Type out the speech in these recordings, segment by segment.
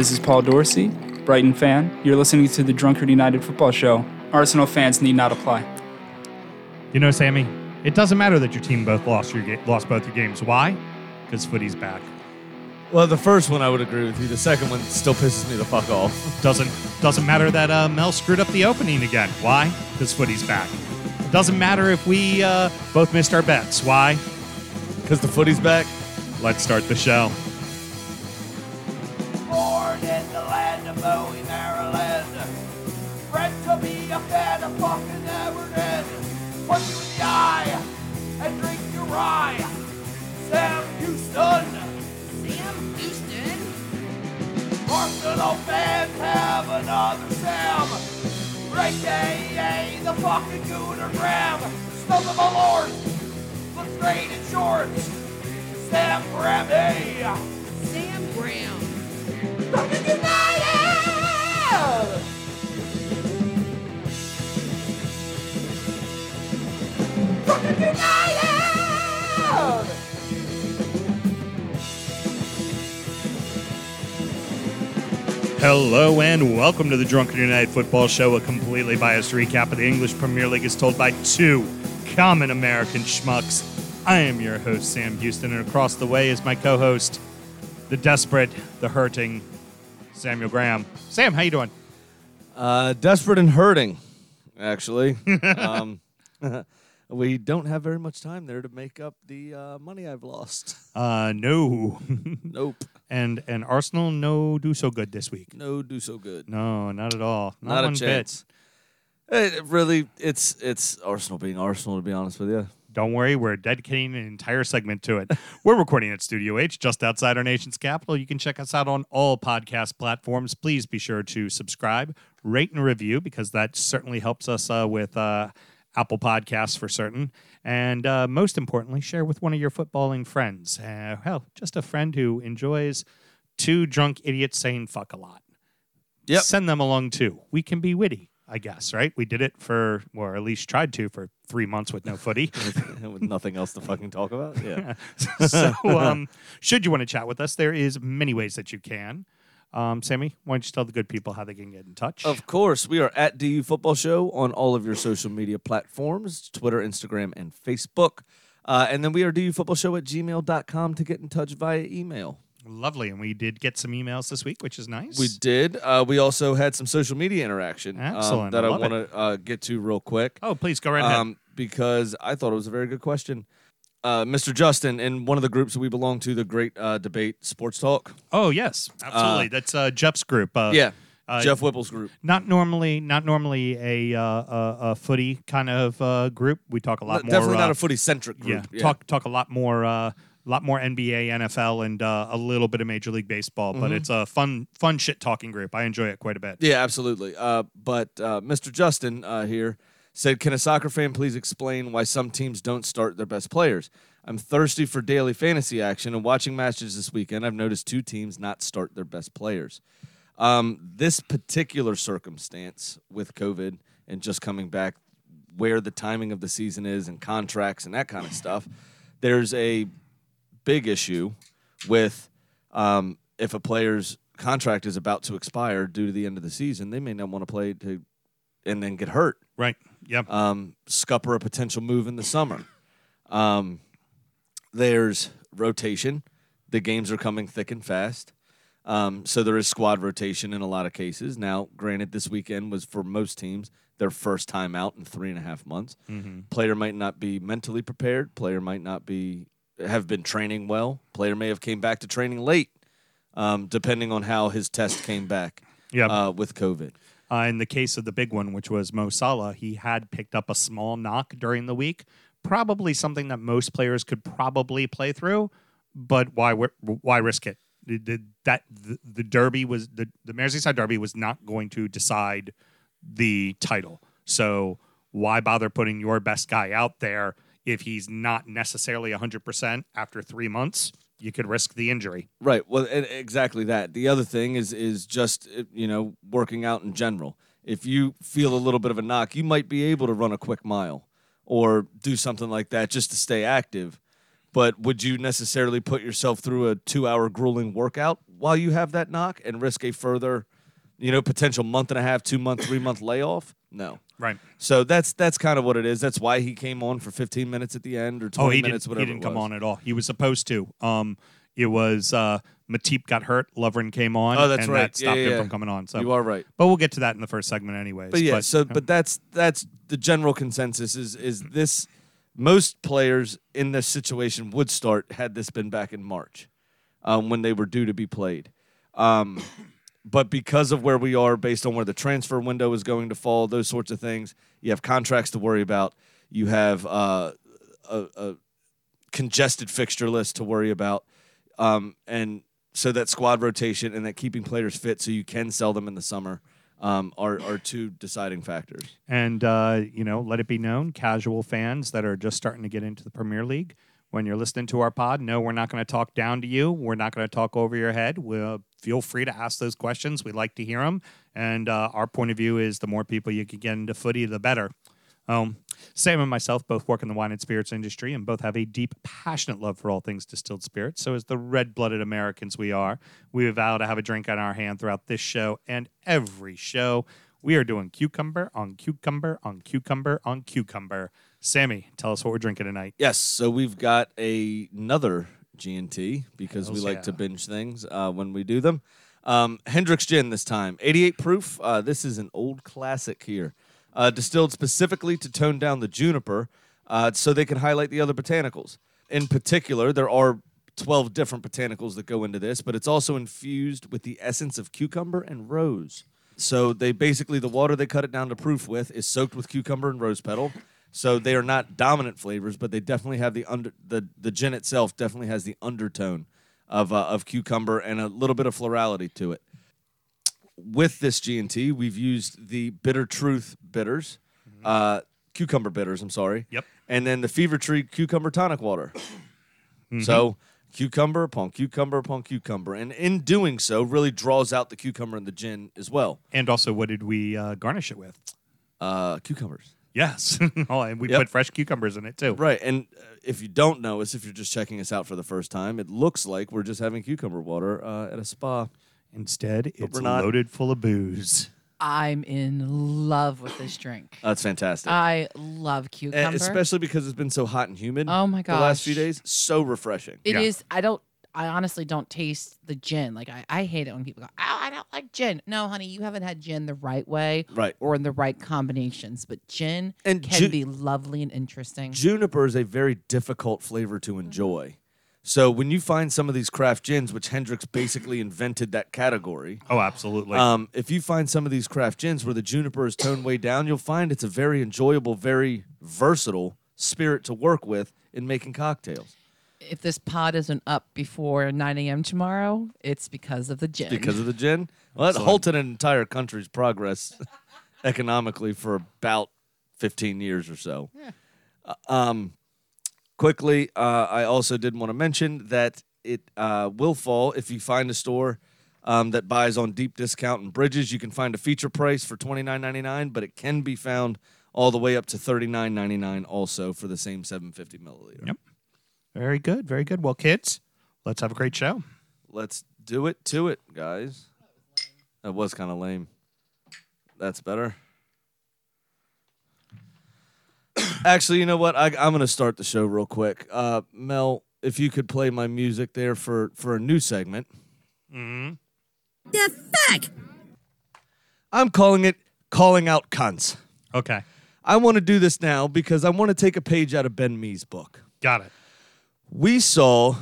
This is Paul Dorsey, Brighton fan. You're listening to the Drunkard United Football Show. Arsenal fans need not apply. You know, Sammy, it doesn't matter that your team both lost your ga- lost both your games. Why? Because footy's back. Well, the first one I would agree with you. The second one still pisses me the fuck off. Doesn't doesn't matter that uh, Mel screwed up the opening again. Why? Because footy's back. It doesn't matter if we uh, both missed our bets. Why? Because the footy's back. Let's start the show. You in the eye and drink your rye. Sam Houston. Sam Houston? Arsenal fans have another Sam. Right A, the fucking Gooner Graham. Stump of a lord. Looks great in shorts. Sam Grammy. Sam Graham. Fucking United! Hello and welcome to the Drunken United Football Show, a completely biased recap of the English Premier League is told by two common American schmucks. I am your host, Sam Houston, and across the way is my co-host, the desperate, the hurting, Samuel Graham. Sam, how you doing? Uh, desperate and hurting, actually. um, we don't have very much time there to make up the uh, money I've lost. Uh, no. Nope. and and Arsenal no do so good this week. No, do so good. No, not at all. Not, Not, one a chance. It, really, it's it's Arsenal being Arsenal. To be honest with you. Don't worry, we're dedicating an entire segment to it. we're recording at Studio H, just outside our nation's capital. You can check us out on all podcast platforms. Please be sure to subscribe, rate, and review because that certainly helps us uh, with uh, Apple Podcasts for certain. And uh, most importantly, share with one of your footballing friends. Uh, hell, just a friend who enjoys two drunk idiots saying fuck a lot. Yep. Send them along too. We can be witty, I guess, right? We did it for, or at least tried to, for three months with no footy. with nothing else to fucking talk about. Yeah. so, um, should you want to chat with us, there is many ways that you can. Um, Sammy, why don't you tell the good people how they can get in touch? Of course, we are at DU Football Show on all of your social media platforms Twitter, Instagram, and Facebook. Uh, and then we are DU Football Show at gmail.com to get in touch via email. Lovely, and we did get some emails this week, which is nice. We did. Uh, we also had some social media interaction um, Excellent. that I I, want to uh, get to real quick. oh, please go right ahead. um, because I thought it was a very good question. Uh, Mr. Justin, in one of the groups that we belong to, the Great uh, Debate Sports Talk. oh, yes, absolutely. That's uh, Jeff's group. Uh, yeah, uh, Jeff Whipple's group. Not normally, not normally a uh, a, a footy kind of uh, group. We talk a lot more. Definitely uh, not a footy centric group. yeah, group. talk talk a lot more uh, lot more NBA, NFL, and uh, a little bit of Major League Baseball. But it's a fun fun shit talking group. I enjoy it quite a bit. Yeah, absolutely. Uh, but uh, Mr. Justin uh, here said, "Can a soccer fan please explain why some teams don't start their best players? I'm thirsty for daily fantasy action, and watching matches this weekend, I've noticed two teams not start their best players. Um, this particular circumstance with COVID and just coming back, where the timing of the season is, and contracts and that kind of stuff, there's a big issue with um, if a player's contract is about to expire due to the end of the season, they may not want to play to and then get hurt. Right. Yep. Um, scupper a potential move in the summer. Um, there's rotation. The games are coming thick and fast. Um, so there is squad rotation in a lot of cases. Now, granted, this weekend was for most teams their first time out in three and a half months. Player might not be mentally prepared. Player might not be have been training well. Player may have came back to training late, um, depending on how his test came back Yep. uh, with COVID. Uh, in the case of the big one, which was Mo Salah, he had picked up a small knock during the week. Probably something that most players could probably play through, but why why risk it? The, the, that the, the Derby was the the Merseyside Derby was not going to decide the title. So why bother putting your best guy out there if he's not necessarily 100% after 3 months? You could risk the injury. Right. Well, exactly that. The other thing is is just uh, you know working out in general. If you feel a little bit of a knock, you might be able to run a quick mile or do something like that just to stay active. But would you necessarily put yourself through a two-hour grueling workout? while you have that knock and risk a further, you know, potential month and a half, two month, three month layoff? No. Right. So that's that's kind of what it is. That's why he came on for 15 minutes at the end or 20 Oh, he minutes, didn't. whatever. He didn't come on at all. He was supposed to. Um, it was uh, Matip got hurt. Lovren came on. Oh, that's and right. That stopped Yeah, him yeah, from coming on. So You are right. But we'll get to that in the first segment, anyways. But yeah, so but that's that's the general consensus is is this most players in this situation would start had this been back in March um, when they were due to be played. Um, but because of where we are, based on where the transfer window is going to fall, those sorts of things, you have contracts to worry about. You have uh, a, a congested fixture list to worry about, um, and so that squad rotation and that keeping players fit so you can sell them in the summer um, are are two deciding factors. And uh, you know, let it be known, casual fans that are just starting to get into the Premier League, when you're listening to our pod, no, we're not going to talk down to you. We're not going to talk over your head. We'll feel free to ask those questions. We like to hear them. And uh, our point of view is the more people you can get into footy, the better. Um, Sam and myself both work in the wine and spirits industry and both have a deep, passionate love for all things distilled spirits. So, as the red blooded Americans we are, we vow to have a drink on our hand throughout this show and every show. We are doing cucumber on cucumber on cucumber on cucumber. Sammy, tell us what we're drinking tonight. Yes, so we've got a, another G&T because we like yeah. to binge things uh, when we do them. Um, Hendrick's Gin this time, 88 proof. Uh, this is an old classic here, uh, distilled specifically to tone down the juniper uh, so they can highlight the other botanicals. In particular, there are 12 different botanicals that go into this, but it's also infused with the essence of cucumber and rose. So they basically the water they cut it down to proof with is soaked with cucumber and rose petal. So they are not dominant flavors, but they definitely have the under the the gin itself definitely has the undertone of uh, of cucumber and a little bit of florality to it. With this G and T, we've used the Bitter Truth bitters, uh, cucumber bitters. I'm sorry. Yep. And then the Fever Tree cucumber tonic water. So cucumber upon cucumber upon cucumber, and in doing so, really draws out the cucumber in the gin as well. And also, what did we uh, garnish it with? Uh, cucumbers. Yes. oh, and we Yep. put fresh cucumbers in it too. Right. And uh, if you don't know us, if you're just checking us out for the first time, it looks like we're just having cucumber water uh, at a spa. Instead, it's not. loaded full of booze. I'm in love with this drink. That's fantastic. I love cucumber. especially because it's been so hot and humid. Oh my god! The last few days, so refreshing. It Yeah. is. I don't. I honestly don't taste the gin. Like I, I hate it when people go, "Oh, I don't like gin." No, honey, you haven't had gin the right way, Right. or in the right combinations. But gin And can ju- be lovely and interesting. Juniper is a very difficult flavor to enjoy. So when you find some of these craft gins, which Hendrick's basically invented that category, Oh, absolutely. um, if you find some of these craft gins where the juniper is toned way down, you'll find it's a very enjoyable, very versatile spirit to work with in making cocktails. If this pod isn't up before 9 a.m. tomorrow, it's because of the gin. because of the gin. Well, that halted an entire country's progress economically for about 15 years or so. Uh, Um, quickly, uh, I also did want to mention that it uh, will fall if you find a store um, that buys on deep discount and bridges. You can find a feature price for $29.99, but it can be found all the way up to $39.99 also for the same 750 milliliter. Yep. Very good. Very good. Well, kids, let's have a great show. Let's do it to it, guys. That was kind of lame. That's better. Actually, you know what? I, I'm going to start the show real quick. Uh, Mel, if you could play my music there for, for a new segment. Mm-hmm. The fuck? I'm calling it Calling Out Cunts. Okay. I want to do this now because I want to take a page out of Ben Mee's book. Got it. We saw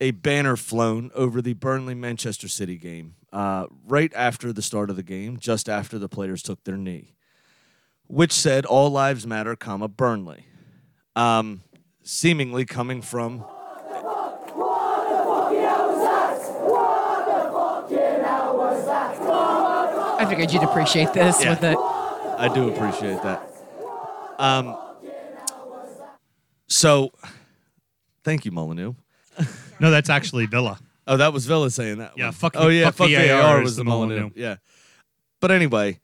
a banner flown over the Burnley Manchester City game uh, right after the start of the game, just after the players took their knee, which said "All lives matter, comma Burnley," um, seemingly coming from I figured you'd appreciate this Yeah. with it. I do appreciate that. Um, so, thank you, Molineux. No, that's actually Villa. Oh, that was Villa saying that. Yeah, one. fuck Oh the- yeah, fuck fuck VAR VAR is was the the Molineux. Molineux. Yeah, but anyway,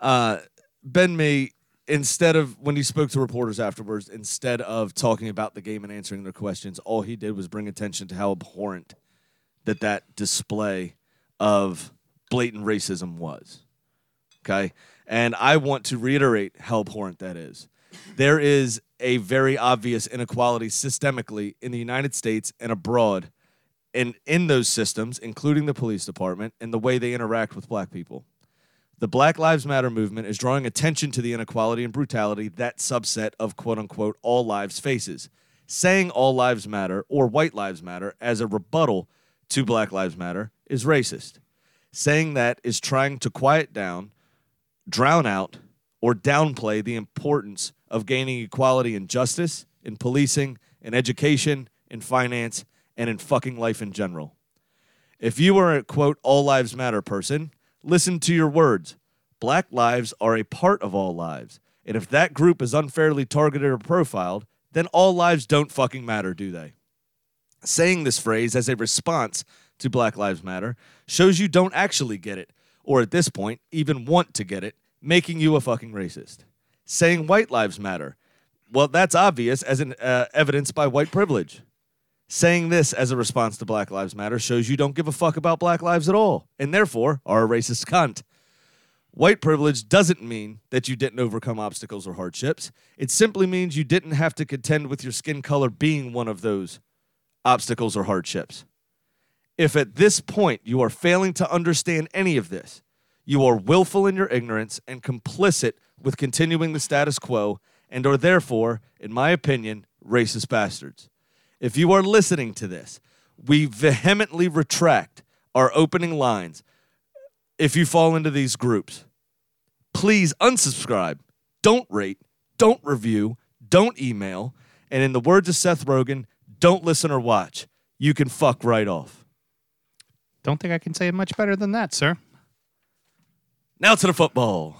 uh, Ben Mee instead of when he spoke to reporters afterwards, instead of talking about the game and answering their questions, all he did was bring attention to how abhorrent that that display of blatant racism was. Okay. And I want to reiterate how abhorrent that is. There is a very obvious inequality systemically in the United States and abroad, and in those systems, including the police department, and the way they interact with black people. The Black Lives Matter movement is drawing attention to the inequality and brutality that subset of quote unquote all lives faces. Saying all lives matter or white lives matter as a rebuttal to Black Lives Matter is racist. Saying that is trying to quiet down, drown out, or downplay the importance of gaining equality in justice, in policing, in education, in finance, and in fucking life in general. If you are a quote all lives matter person, listen to your words. Black lives are a part of all lives. And if that group is unfairly targeted or profiled, then all lives don't fucking matter, do they? Saying this phrase as a response to Black Lives Matter shows you don't actually get it, or at this point, even want to get it, making you a fucking racist. Saying white lives matter, well, that's obvious as an uh, evidenced by white privilege. Saying this as a response to Black Lives Matter shows you don't give a fuck about black lives at all, and therefore are a racist cunt. White privilege doesn't mean that you didn't overcome obstacles or hardships. It simply means you didn't have to contend with your skin color being one of those obstacles or hardships. If at this point you are failing to understand any of this, you are willful in your ignorance and complicit with continuing the status quo and are therefore, in my opinion, racist bastards. If you are listening to this, we vehemently retract our opening lines if you fall into these groups. Please unsubscribe, don't rate, don't review, don't email, and in the words of Seth Rogen, don't listen or watch. You can fuck right off. Don't think I can say it much better than that, sir. Now to the football.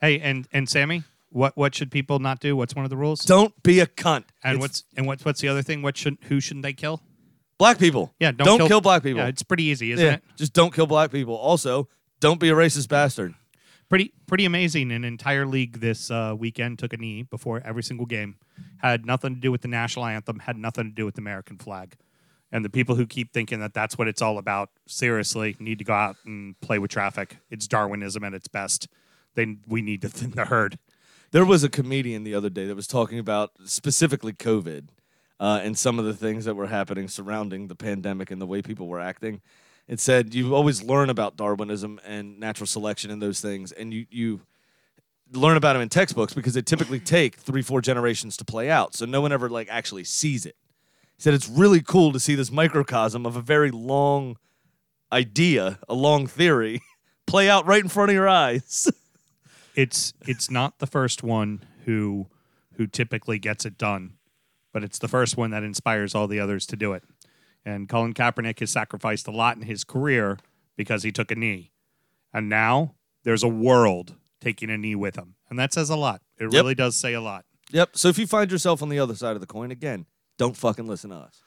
Hey, and and Sammy, what what should people not do? What's one of the rules? Don't be a cunt. and It's what's and what's what's the other thing? What should who shouldn't they kill? black people? Yeah, don't, kill, black people. Yeah, it's pretty easy, isn't Yeah, it? Just don't kill black people. Also, don't be a racist bastard. Pretty pretty amazing. An entire league this uh, weekend took a knee before every single game. Had nothing to do with the national anthem. Had nothing to do with the American flag. And the people who keep thinking that that's what it's all about, seriously, need to go out and play with traffic. It's Darwinism at its best. They we need to thin the herd. There was a comedian the other day that was talking about specifically COVID uh, and some of the things that were happening surrounding the pandemic and the way people were acting. It said you always learn about Darwinism and natural selection and those things, and you you learn about them in textbooks because they typically take three four generations to play out, so no one ever like actually sees it. He said it's really cool to see this microcosm of a very long idea, a long theory, play out right in front of your eyes. it's it's not the first one who who typically gets it done, but it's the first one that inspires all the others to do it. And Colin Kaepernick has sacrificed a lot in his career because he took a knee, and now there's a world taking a knee with him, and that says a lot. It Yep. really does say a lot. Yep. So if you find yourself on the other side of the coin, again, don't fucking listen to us.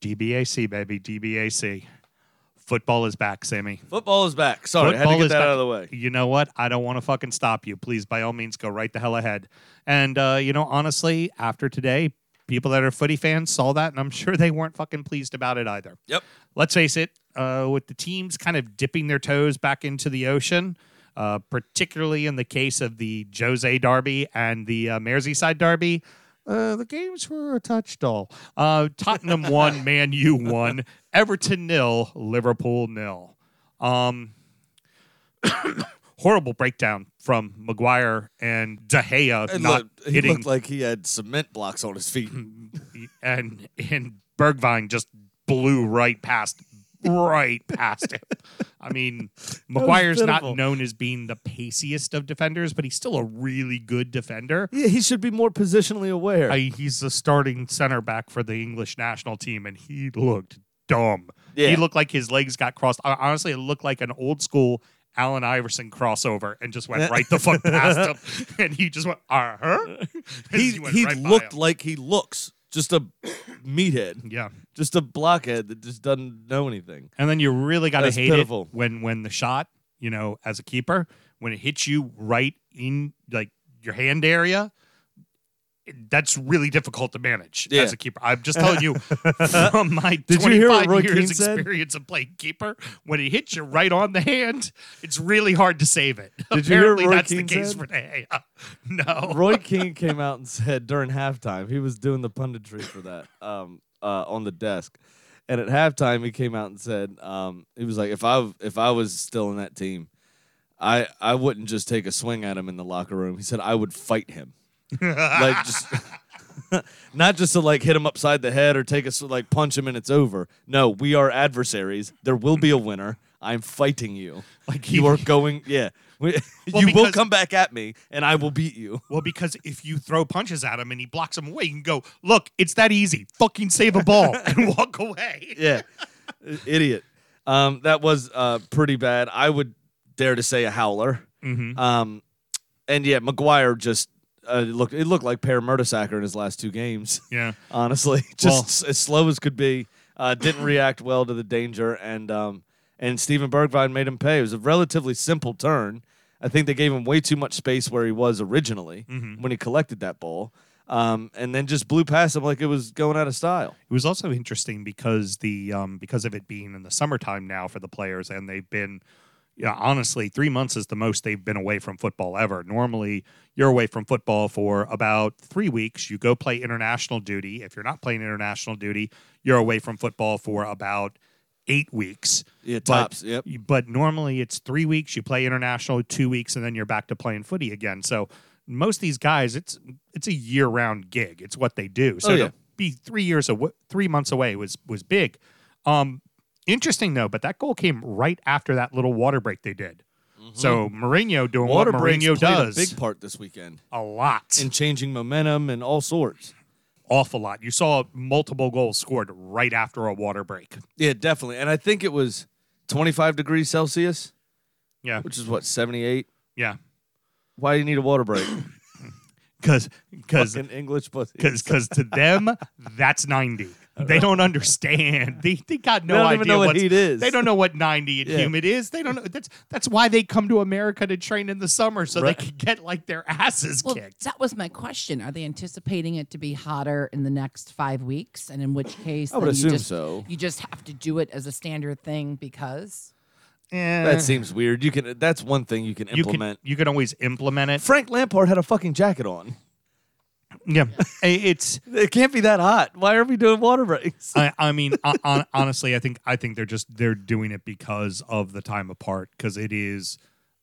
DBAC baby, DBAC. Football is back, Sammy. Football is back. Sorry, I had to get that back. out of the way. You know what? I don't want to fucking stop you. Please, by all means, go right the hell ahead. And uh, you know, honestly, after today, people that are footy fans saw that, and I'm sure they weren't fucking pleased about it either. Yep. Let's face it. Uh, with the teams kind of dipping their toes back into the ocean, uh, particularly in the case of the Jose Derby and the uh, Merseyside Derby. Uh, the games were a touch dull. Uh, Tottenham won, Man U won, Everton nil, Liverpool nil. Um, horrible breakdown from Maguire and De Gea And not look, he hitting looked like he had cement blocks on his feet. and and Bergwijn just blew right past right past him. I mean, Maguire's not known as being the paciest of defenders, but he's still a really good defender. yeah, he should be more positionally aware. I, he's the starting center back for the English national team, and he looked dumb. Yeah. He looked like his legs got crossed. Hon- Honestly, it looked like an old school Allen Iverson crossover and just went right the fuck past him. And he just went, uh huh. he he looked like he looks just a meathead, yeah. just a blockhead that just doesn't know anything. And then you really got to That's hate pitiful. it when when the shot, you know, as a keeper, when it hits you right in like your hand area, that's really difficult to manage Yeah. as a keeper. I'm just telling you from my Did you hear 25 years Keane said? experience of playing keeper, when it hits you right on the hand, it's really hard to save it. Did you hear what Apparently, Roy that's the case said? for the No. Roy Keane came out and said during halftime, he was doing the punditry for that um, uh, on the desk. And at halftime, he came out and said, um, he was like, if I if I was still in that team, I I wouldn't just take a swing at him in the locker room. He said I would fight him, like just not just to like hit him upside the head or take us like punch him and it's over. No, we are adversaries. There will be a winner. I'm fighting you. Like you are going, yeah. We, Well, you will because- come back at me, and I will beat you. Well, because if you throw punches at him and he blocks them away, you can go, look, it's that easy. Fucking save a ball and walk away. yeah, I- idiot. Um, that was uh, pretty bad. I would dare to say a howler. Mhm. Um, and yeah, Maguire just uh, looked. It looked like Per Mertesacker in his last two games. Yeah. Honestly, just s- as slow as could be. Uh, didn't react well to the danger, and um, and Steven Bergwijn made him pay. It was a relatively simple turn. I think they gave him way too much space where he was originally when he collected that ball, um, and then just blew past him like it was going out of style. It was also interesting because the um, because of it being in the summertime now for the players, and they've been, you know, honestly, three months is the most they've been away from football ever. Normally, you're away from football for about three weeks. You go play international duty. If you're not playing international duty, you're away from football for about eight weeks. Yeah, But- tops. Yep. But normally it's three weeks. You play international, two weeks, and then you're back to playing footy again. So most of these guys, it's it's a year round gig. It's what they do. So Oh, yeah. to be three years away, three months away was was big. Um, interesting though, but that goal came right after that little water break they did. So Mourinho doing Mm-hmm. Water what Mourinho does a big part this weekend a lot, in changing momentum and all sorts. awful lot. You saw multiple goals scored right after a water break. Yeah, definitely. And I think it was 25 degrees Celsius, Yeah, which is what 78. yeah, Why do you need a water break? because because Fucking English pussy. because to them that's 90 they don't understand they, they got no They don't idea know what what's- heat is. they don't know what 90 and Yeah. humid is they don't know that's that's why they come to america to train in the summer so Right. they can get like their asses Well, kicked that was my question. Are they anticipating it to be hotter in the next five weeks? And in which case, I would then you assume just, so. You just have to do it as a standard thing because. Eh. That seems weird. You can. That's one thing you can you can implement. you can always implement it Frank Lampard had a fucking jacket on. Yeah it's It can't be that hot. Why are we doing water breaks? I, I mean, hon- hon- honestly, I think I think they're just they're doing it because of the time apart. Because it is,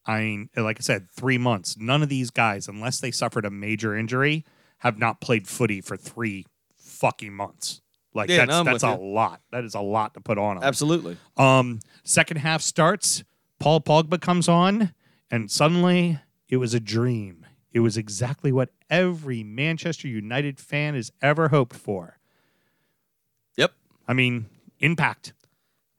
I mean, like I said, three months. None of these guys, unless they suffered a major injury, have not played footy for three fucking months. Like Yeah, that's that's with a lot. That is a lot to put on them. Absolutely. Um, second half starts. Paul Pogba comes on, and suddenly it was a dream. It was exactly what every Manchester United fan has ever hoped for. Yep. I mean, impact,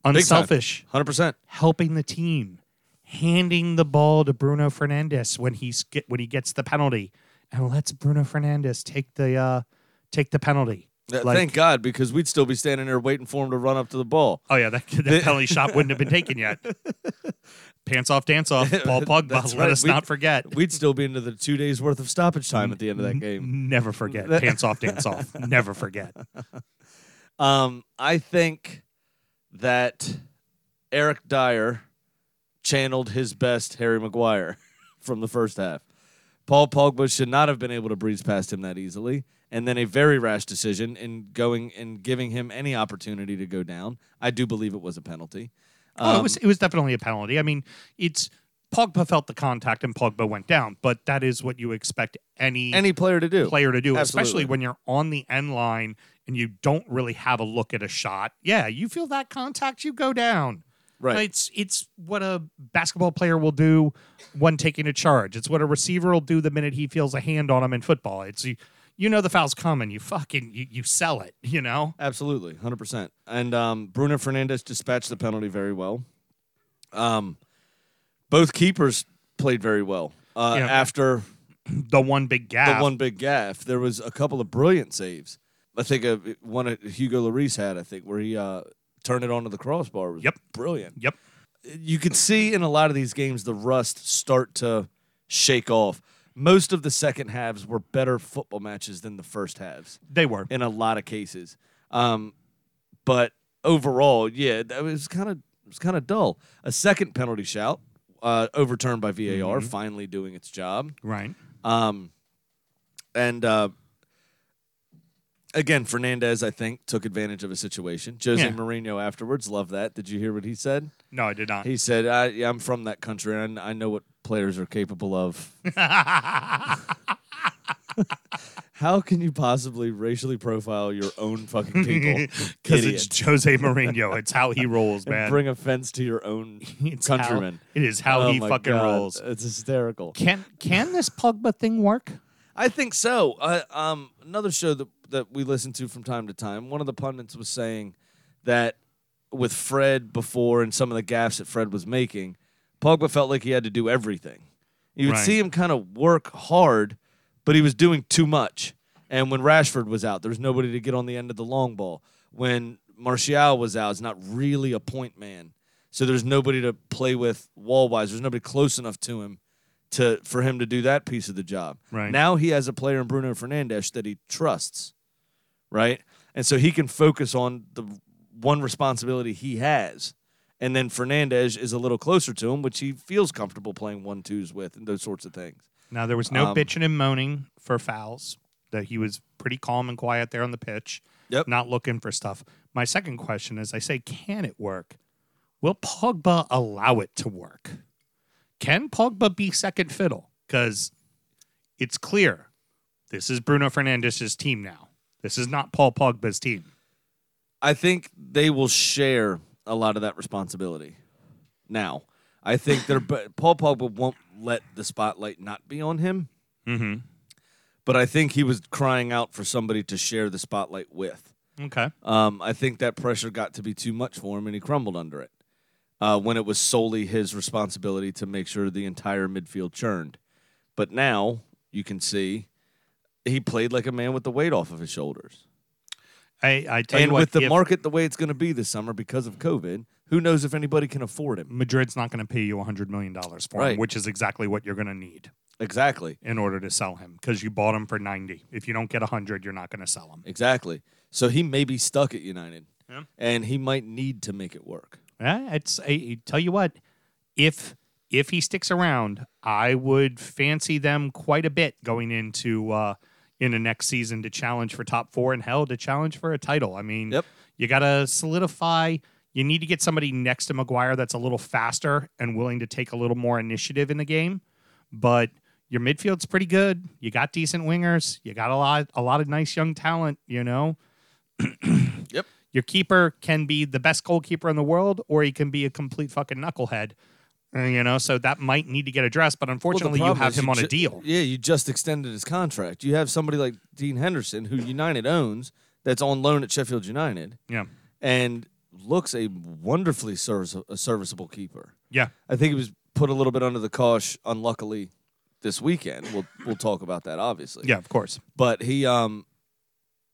unselfish, Hundred percent. helping the team, handing the ball to Bruno Fernandes when he's get when he gets the penalty, and lets Bruno Fernandes take the uh, take the penalty. Like- Thank God, because we'd still be standing there waiting for him to run up to the ball. Oh yeah, that, that penalty shot wouldn't have been taken yet. Pants off, dance off. Paul Pogba. That's Let right. us We- not forget. We'd still be into the two days worth of stoppage time at the end of that game. Never forget. Pants off, dance off. Never forget. Um, I think that Eric Dier channeled his best Harry Maguire from the first half. Paul Pogba should not have been able to breeze past him that easily. And then a very rash decision in going and giving him any opportunity to go down. I do believe it was a penalty. Oh, it Um, was it was definitely a penalty. I mean, it's Pogba felt the contact and Pogba went down, but that is what you expect any any player to do. player to do, especially when you're on the end line and you don't really have a look at a shot. Yeah, you feel that contact, you go down. Right. It's it's what a basketball player will do when taking a charge. It's what a receiver will do the minute he feels a hand on him in football. It's you, you know the foul's coming. You fucking you, you sell it. You know. Absolutely, hundred percent. And um, Bruno Fernandes dispatched the penalty very well. Um, both keepers played very well. Uh. After The one big gap. the one big gaff, there was a couple of brilliant saves. I think of one Hugo Lloris had. I think where he uh, turned it onto the crossbar was Yep. brilliant. Yep. You can see in a lot of these games the rust start to shake off. most of the second halves were better football matches than the first halves They were. in a lot of cases. Um, but overall, yeah, that was kind of it was kind of dull. A second penalty shout uh, overturned by VAR, finally doing its job. Right. Um, and uh, again, Fernandes, I think, took advantage of a situation. Jose Yeah. Mourinho afterwards loved that. Did you hear what he said? No, I did not. He said, I, I'm from that country, and I know what players are capable of." How can you possibly racially profile your own fucking people? Because it's Jose Mourinho. It's how he rolls, and man. bring offense to your own It's how- countrymen. it is how Oh he fucking God, rolls. It's hysterical. Can can this Pogba thing work? I think so. Uh, um, another show that that we listen to from time to time. One of the pundits was saying that with Fred before and some of the gaffes that Fred was making, Pogba felt like he had to do everything. You would Right. see him kind of work hard, but he was doing too much. And when Rashford was out, there was nobody to get on the end of the long ball. When Martial was out, it's not really a point man. So there's nobody to play with wall wise. There's nobody close enough to him to for him to do that piece of the job. Right. Now he has a player in Bruno Fernandes that he trusts. Right? And so he can focus on the one responsibility he has. And then Fernandes is a little closer to him, which he feels comfortable playing one twos with and those sorts of things. Now there was no Um, bitching and moaning for fouls. That he was pretty calm and quiet there on the pitch. Yep. Not looking for stuff. My second question is I say, can it work? Will Pogba allow it to work? Can Pogba be second fiddle? Because it's clear this is Bruno Fernandes's team now. This is not Paul Pogba's team. I think they will share a lot of that responsibility. Now, I think they're Paul Pogba won't let the spotlight not be on him, Mm-hmm. but I think he was crying out for somebody to share the spotlight with. Okay. Um, I think that pressure got to be too much for him, and he crumbled under it. Uh, when it was solely his responsibility to make sure the entire midfield churned, but now you can see he played like a man with the weight off of his shoulders. I, I tell and you what, with the if market the way it's going to be this summer because of COVID, who knows if anybody can afford him? Madrid's not going to pay you $100 million for him, which is exactly what you're going to need. Exactly. in order to sell him because you bought him for 90. If you don't get 100, you're not going to sell him. Exactly. So he may be stuck at United, Yeah. and he might need to make it work. Yeah, it's I, I tell you what, if if he sticks around, I would fancy them quite a bit going into uh in the next season to challenge for top 4 and hell to challenge for a title. I mean, Yep. you got to solidify you need to get somebody next to Maguire that's a little faster and willing to take a little more initiative in the game. But your midfield's pretty good. You got decent wingers. You got a lot a lot of nice young talent, you know. Yep. Your keeper can be the best goalkeeper in the world, or he can be a complete fucking knucklehead. Uh, you know, so that might need to get addressed. But unfortunately, you have him on a deal. Yeah, you just extended his contract. You have somebody like Dean Henderson, who United owns, that's on loan at Sheffield United, Yeah, and looks a wonderfully service- a serviceable keeper. yeah, I think he was put a little bit under the cosh, unluckily, this weekend. We'll we'll talk about that, obviously. yeah. Of course. but he um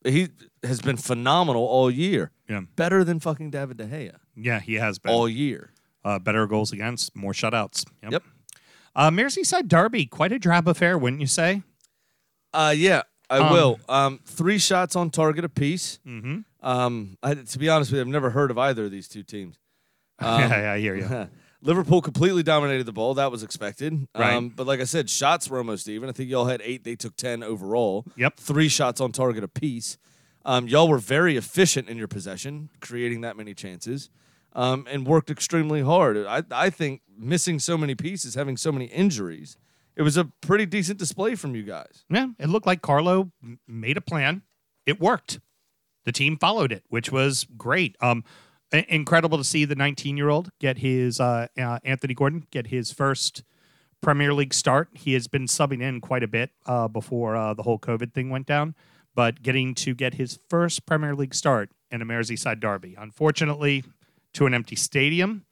he has been phenomenal all year. Yeah, Better than fucking David De Gea yeah. He has been all year. uh, better goals against, more shutouts. Yep. Uh, Merseyside Derby, quite a drab affair, wouldn't you say? Uh yeah, I Um, will. Um three shots on target apiece. Mm-hmm. Um I, to be honest with you, I've never heard of either of these two teams. Um, yeah, I hear you. Liverpool completely dominated the ball. That was expected. Right. Um, but like I said, shots were almost even. I think y'all had eight. They took 10 overall. Yep. Three shots on target apiece. Um, y'all were very efficient in your possession, creating that many chances, um, and worked extremely hard. I, I think missing so many pieces, having so many injuries, it was a pretty decent display from you guys. Yeah, it looked like Carlo made a plan. It worked. The team followed it, which was great. Um, incredible to see the 19 year old get his uh, uh, Anthony Gordon get his first Premier League start. He has been subbing in quite a bit uh, before uh, the whole COVID thing went down, but getting to get his first Premier League start in a Merseyside derby. Unfortunately, to an empty stadium.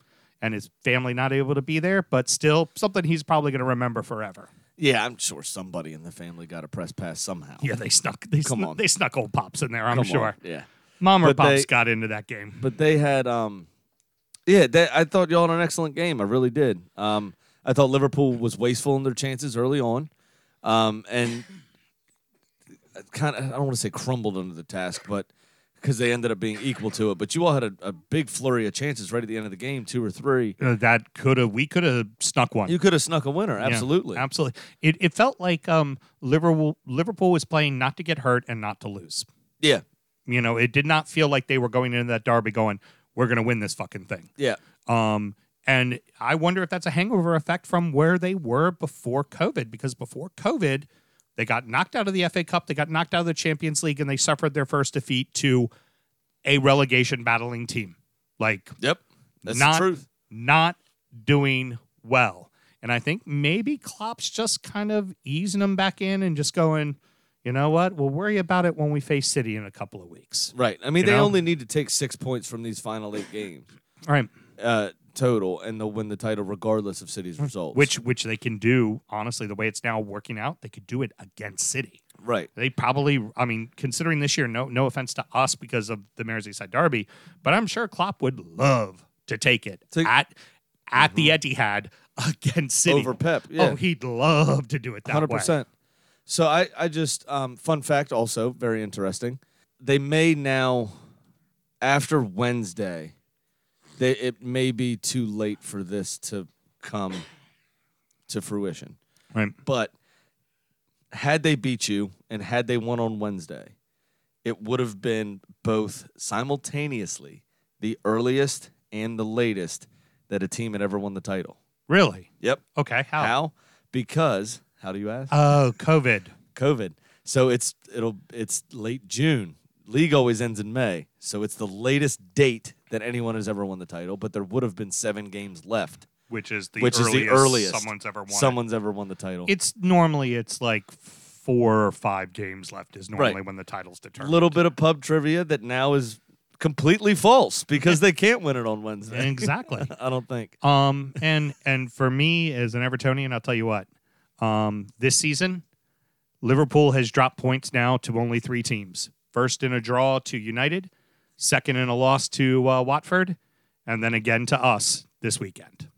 And his family not able to be there, but still something he's probably going to remember forever. Yeah, I'm sure somebody in the family got a press pass somehow. Yeah, they snuck. They, Come snuck, on. they snuck old pops in there. I'm Come sure. on. Yeah. Mom or But pops they- got into that game. but they had um yeah they, i thought y'all had an excellent game i really did um i thought liverpool was wasteful in their chances early on um, and kind of I don't want to say crumbled under the task, but because they ended up being equal to it. But you all had a, a big flurry of chances right at the end of the game, two or three. Uh, that could have we could have snuck one. You could have snuck a winner, Yeah, absolutely. absolutely. It it felt like um Liverpool Liverpool was playing not to get hurt and not to lose. Yeah, You know, it did not feel like they were going into that derby going, "We're going to win this fucking thing." yeah. Um, and I wonder if that's a hangover effect from where they were before COVID, because before COVID, they got knocked out of the FA Cup, they got knocked out of the Champions League, and they suffered their first defeat to a relegation battling team. Like, Yep. That's not, the truth. Not doing well. And I think maybe Klopp's just kind of easing them back in and just going, you know what? We'll worry about it when we face City in a couple of weeks. Right. I mean, You they know? only need to take six points from these final eight games All right. uh, total, and they'll win the title regardless of City's results. Which which they can do, honestly, the way it's now working out, they could do it against City. right. They probably, I mean, considering this year, no no offense to us because of the Merseyside Derby, but I'm sure Klopp would love to take it Take- at at the Etihad against City Over Pep, yeah. Oh, he'd love to do it that Hundred way. percent. So I, I just um, fun fact also very interesting. They may now, after Wednesday, they it may be too late for this to come to fruition. Right. But had they beat you and had they won on Wednesday, it would have been both simultaneously the earliest and the latest that a team had ever won the title. Really? Yep. Okay. How? How? Because how do you ask? Oh, COVID. COVID. So it's it'll it's late June. League always ends in May, so it's the latest date that anyone has ever won the title. But there would have been seven games left, Which is the which earliest is the earliest someone's ever won. someone's ever won the title. It's normally it's like four or five games left is normally Right. when the title's determined. a determined. little bit of pub trivia that now is completely false because they can't win it on Wednesday. exactly. I don't think. Um, and and for me as an Evertonian, I'll tell you what. Um, this season, Liverpool has dropped points now to only three teams. First in a draw to United, second in a loss to uh, Watford, and then again to us this weekend.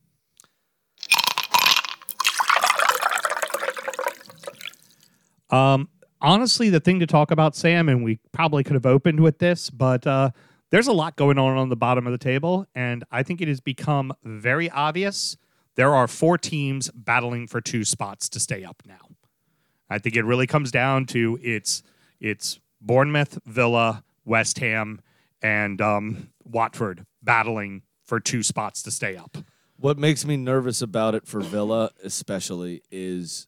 Um, honestly, the thing to talk about, Sam, and we probably could have opened with this, but uh, there's a lot going on on the bottom of the table, and I think it has become very obvious. There are four teams battling for two spots to stay up now. I think it really comes down to it's it's Bournemouth, Villa, West Ham, and um, Watford battling for two spots to stay up. What makes me nervous about it for Villa, especially, is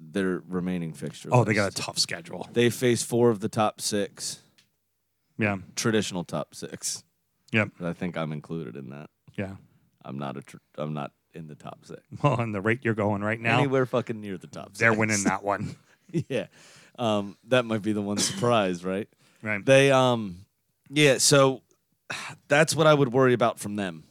their remaining fixture. Oh, they got a tough schedule. They face four of the top six, Yeah, traditional top six. Yep. I think I'm included in that. yeah. I'm not a. Tr- I'm not in the top six. Well, and the rate you're going right now, Anywhere fucking near the top. they're six. winning that one. yeah, um, that might be the one surprise, right? Right. They, um, yeah. So that's what I would worry about from them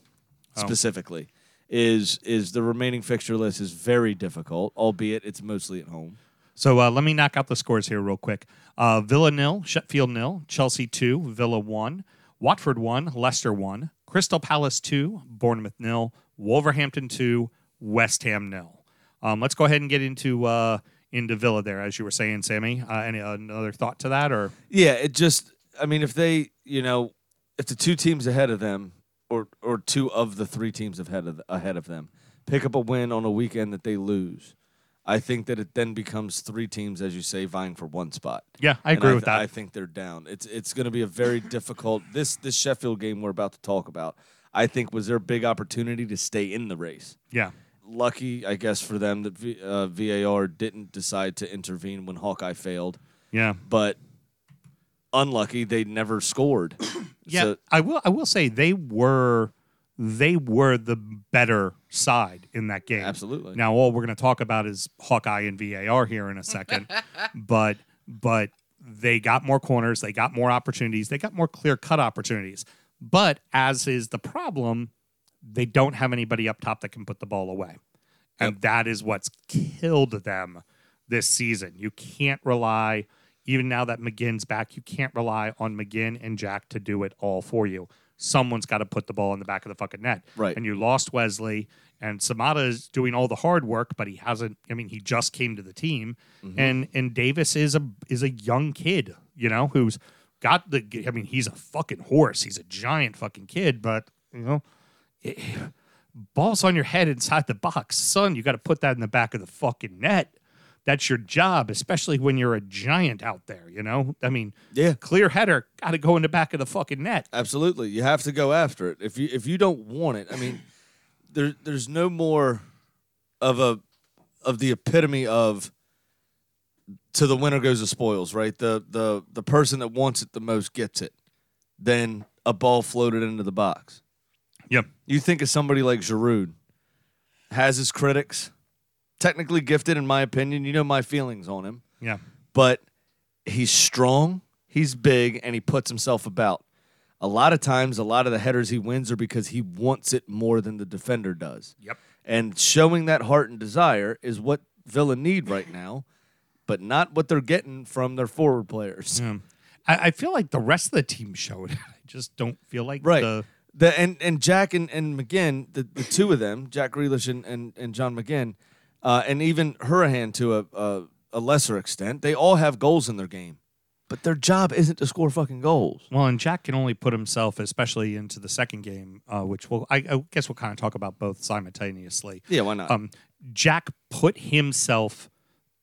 Oh. specifically. Is is the remaining fixture list is very difficult, albeit it's mostly at home. So uh, let me knock out the scores here real quick. Uh, Villa nil, Sheffield nil, Chelsea two, Villa one, Watford one, Leicester one, Crystal Palace two, Bournemouth nil, Wolverhampton two, West Ham nil. Um, let's go ahead and get into uh, into Villa there, as you were saying, Sammy. Uh, any another thought to that, or Yeah, it just. I mean, if they, you know, if the two teams ahead of them, or or two of the three teams ahead of ahead of them, pick up a win on a weekend that they lose, I think that it then becomes three teams, as you say, vying for one spot. yeah, I And agree th- with that. I think they're down. It's it's going to be a very difficult. This this Sheffield game we're about to talk about, I think, was their big opportunity to stay in the race. yeah, Lucky, I guess, for them that v, uh, VAR didn't decide to intervene when Hawkeye failed, yeah, but unlucky they never scored. yeah. So- I will. I will say they were they were the better side in that game. absolutely. Now, all we're going to talk about is Hawkeye and VAR here in a second, but but they got more corners, they got more opportunities, they got more clear cut opportunities. But as is the problem, they don't have anybody up top that can put the ball away, and that is what's killed them this season. You can't rely. Even now that McGinn's back, you can't rely on McGinn and Jack to do it all for you. Someone's got to put the ball in the back of the fucking net. Right. And you lost Wesley, and Samatta is doing all the hard work, but he hasn't. I mean, he just came to the team, Mm-hmm. and and Davis is a is a young kid, you know, who's got the. I mean, he's a fucking horse. He's a giant fucking kid, but you know. it- balls on your head inside the box. Son, you got to put that in the back of the fucking net. That's your job, especially when you're a giant out there, you know? I mean, Yeah. clear header, got to go in the back of the fucking net. Absolutely, you have to go after it. If you if you don't want it, I mean, there there's no more of a of the epitome of to the winner goes the spoils, right? The the the person that wants it the most gets it. Then a ball floated into the box. Yep. You think of somebody like Giroud, has his critics, technically gifted in my opinion. You know my feelings on him Yeah. but he's strong, he's big, and he puts himself about. A lot of times, a lot of the headers he wins are because he wants it more than the defender does. Yep. And showing that heart and desire is what Villa need right now, but not what they're getting from their forward players. Yeah. I, I feel like the rest of the team showed it. I just don't feel like Right. the The, and, and Jack and, and McGinn, the, the two of them, Jack Grealish and, and, and John McGinn, uh, and even Hourihane to a, a, a lesser extent, they all have goals in their game. But their job isn't to score fucking goals. Well, and Jack can only put himself, especially into the second game, uh, which we'll, I, I guess we'll kind of talk about both simultaneously. Yeah, why not? Um, Jack put himself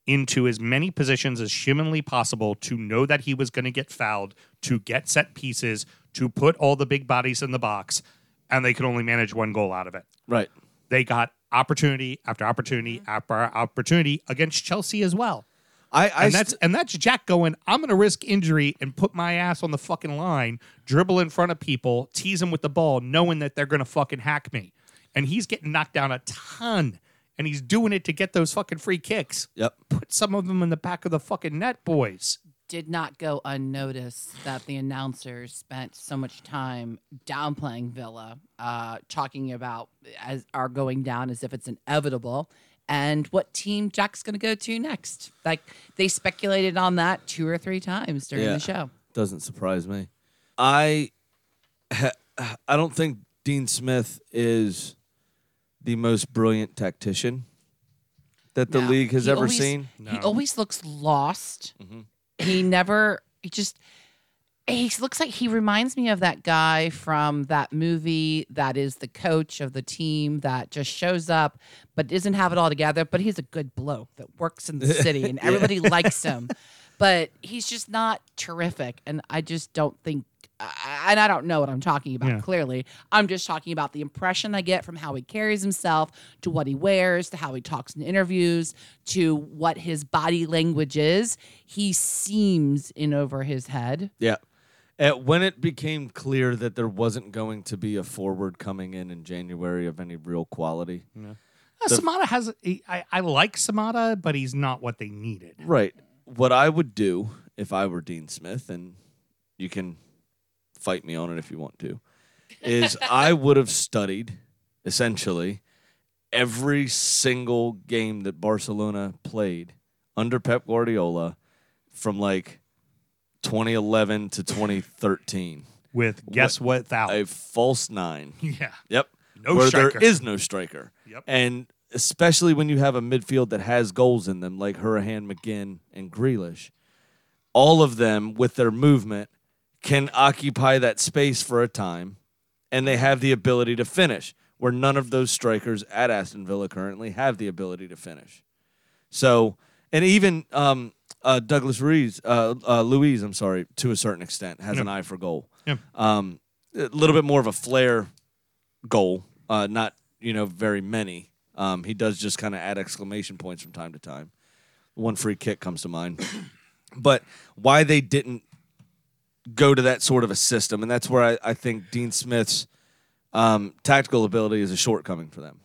into as many positions as humanly possible to know that he was going to get fouled, to get set pieces, to put all the big bodies in the box, and they could only manage one goal out of it. right. They got opportunity after opportunity mm-hmm. after opportunity against Chelsea as well. I, I and that's and that's Jack going. I'm going to risk injury and put my ass on the fucking line, dribble in front of people, tease them with the ball, knowing that they're going to fucking hack me. And he's getting knocked down a ton, and he's doing it to get those fucking free kicks. Yep. Put some of them in the back of the fucking net, boys. Did not go unnoticed that the announcers spent so much time downplaying Villa, uh, talking about as are going down as if it's inevitable, and what team Jack's going to go to next. Like they speculated on that two or three times during Yeah. the show. doesn't surprise me. I ha, I don't think Dean Smith is the most brilliant tactician that the No. league has He ever always- seen. He always looks lost. He never. He just. He looks like he reminds me of that guy from that movie that is the coach of the team that just shows up but doesn't have it all together. But he's a good bloke that works in the city and everybody likes him. But he's just not terrific. And I just don't think. I- And I don't know what I'm talking about Yeah. clearly. I'm just talking about the impression I get from how he carries himself, to what he wears, to how he talks in interviews, to what his body language is. He seems in over his head. Yeah. Uh, when it became clear that there wasn't going to be a forward coming in in January of any real quality, Uh, Samatta has. he- I, I like Samatta, but he's not what they needed. right? What I would do if I were Dean Smith, and you can fight me on it if you want to, is I would have studied essentially every single game that Barcelona played under Pep Guardiola from like 2011 to 2013. With guess what? Without A false nine. yeah, Yep. No Where striker. there is no striker. Yep. And especially when you have a midfield that has goals in them, like Hourihane, McGinn, and Grealish, all of them with their movement can occupy that space for a time, and they have the ability to finish. Where none of those strikers at Aston Villa currently have the ability to finish. So, and even um, uh, Douglas Ruiz, uh, uh, Luiz, I'm sorry, to a certain extent, has an eye for goal. Yeah. Um, a little bit more of a flair goal, uh, not you know very many. Um, he does just kind of add exclamation points from time to time. One free kick comes to mind, but why they didn't go to that sort of a system, and that's where I, I think Dean Smith's um, tactical ability is a shortcoming for them.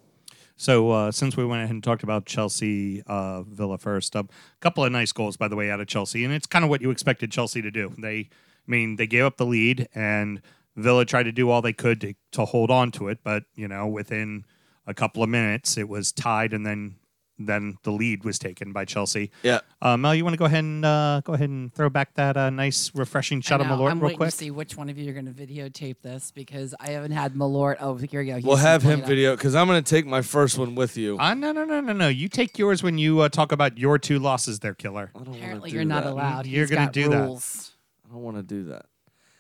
So uh, since we went ahead and talked about Chelsea uh, Villa first, a couple of nice goals by the way out of Chelsea, and it's kind of what you expected Chelsea to do. They, I mean, they gave up the lead, and Villa tried to do all they could to to hold on to it, but you know, within a couple of minutes, it was tied, and then then the lead was taken by Chelsea. Yeah. Uh, Mel, you want to go ahead and uh, go ahead and throw back that uh, nice, refreshing shot I of know, Malort I'm real waiting quick? to see which one of you are going to videotape this because I haven't had Malort. Oh, here we go. We'll have him video because I'm going to take my first one with you. Uh, no, no, no, no, no. You take yours when you uh, talk about your two losses there, killer. I don't wanna Apparently, do you're not that. allowed. You're He's gonna got do that. rules. I don't want to do that.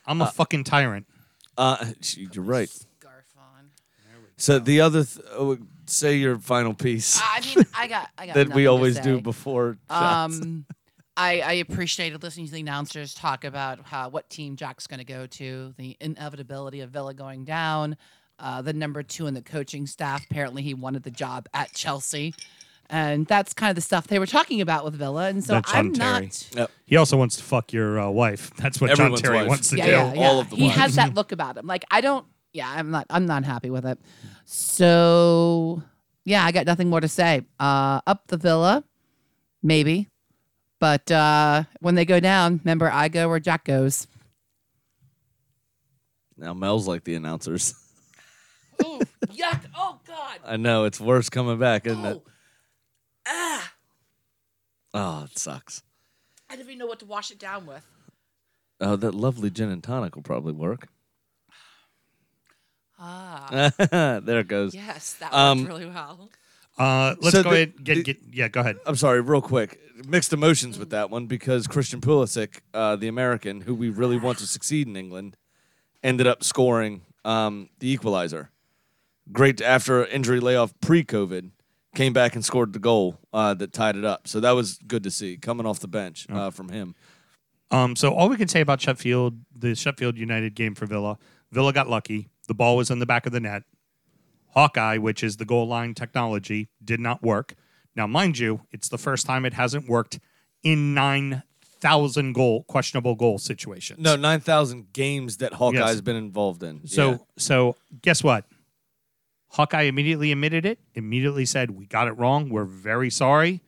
I'm a fucking tyrant. Uh, you're right. Scarf on. So the other, th- oh, say your final piece I mean, I got, I got that we nothing to always do before. shots. Um, I, I appreciated listening to the announcers talk about how what team Jack's going to go to, the inevitability of Villa going down, uh, the number two in the coaching staff. Apparently, he wanted the job at Chelsea, and that's kind of the stuff they were talking about with Villa. And so That's John I'm Terry. not. Yep. He also wants to fuck your uh, wife. That's what Everyone's John Terry wife. wants to Yeah, do. yeah, yeah. all of the he wives. has that look about him. Like I don't. Yeah, I'm not. I'm not happy with it. So yeah, I got nothing more to say. Uh, up the Villa, maybe, but uh, when they go down, remember I go where Jack goes. Now Mel's like the announcers. Oh yuck! Oh God! I know it's worse coming back, isn't it? Oh, ah! Oh, it sucks. I don't even know what to wash it down with. Oh, that lovely gin and tonic will probably work. Ah, there it goes. yes, that worked Um, really well. Uh, let's So go the- ahead. Get, the- get, yeah, go ahead. I'm sorry, real quick. Mixed emotions with that one because Christian Pulisic, uh, the American, who we really want to succeed in England, ended up scoring um, the equalizer. Great after injury layoff pre-COVID, came back and scored the goal uh, that tied it up. So that was good to see coming off the bench uh, from him. Um, so all we can say about Sheffield, the Sheffield United game for Villa, Villa got lucky. The ball was in the back of the net. Hawkeye, which is the goal line technology, did not work. Now, mind you, it's the first time it hasn't worked in nine thousand goal questionable goal situations. No, nine thousand games that Hawkeye's Yes. been involved in. So Yeah. so guess what? Hawkeye immediately admitted it, immediately said, We got it wrong. We're very sorry.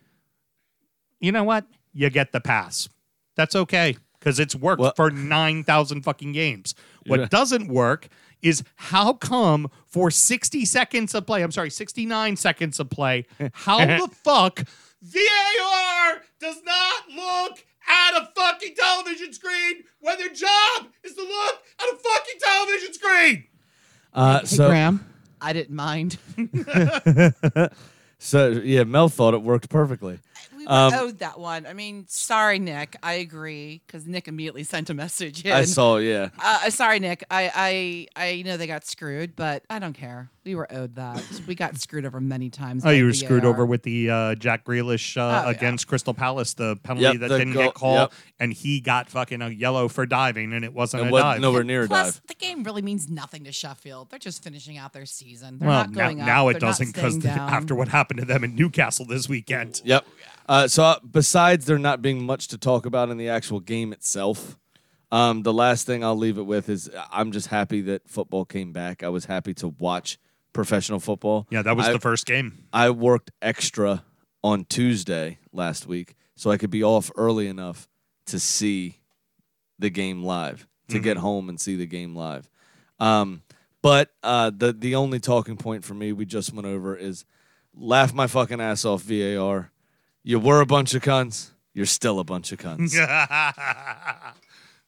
You know what? You get the pass. That's okay. Because it's worked Well- for nine thousand fucking games. What Yeah. doesn't work is how come for 60 seconds of play, I'm sorry, 69 seconds of play, how the fuck VAR does not look at a fucking television screen when their job is to look at a fucking television screen. uh, Hey so Graham, I didn't mind. so yeah, Mel thought it worked perfectly. We Um, owed that one. I mean, sorry, Nick. I agree because Nick immediately sent a message in. I saw, yeah. Uh, sorry, Nick. I, I I know they got screwed, but I don't care. We were owed that. We got screwed over many times. Oh, you were VAR. screwed over with the uh, Jack Grealish uh, Oh, yeah. against Crystal Palace, the penalty Yep, that the didn't goal- get called, yep. and he got fucking a yellow for diving, and it wasn't It a was dive. nowhere near a Plus, dive. the game really means nothing to Sheffield. They're just finishing out their season. They're well, not now, up. now it They're doesn't because after what happened to them in Newcastle this weekend. Yep. Uh, so uh, besides there not being much to talk about in the actual game itself, um, the last thing I'll leave it with is uh, I'm just happy that football came back. I was happy to watch professional football. Yeah, that was I, the first game. I worked extra on Tuesday last week so I could be off early enough to see the game live, to get home and see the game live. Um, but uh, the the only talking point for me we just went over is laugh my fucking ass off VAR. You were a bunch of cunts. You're still a bunch of cunts.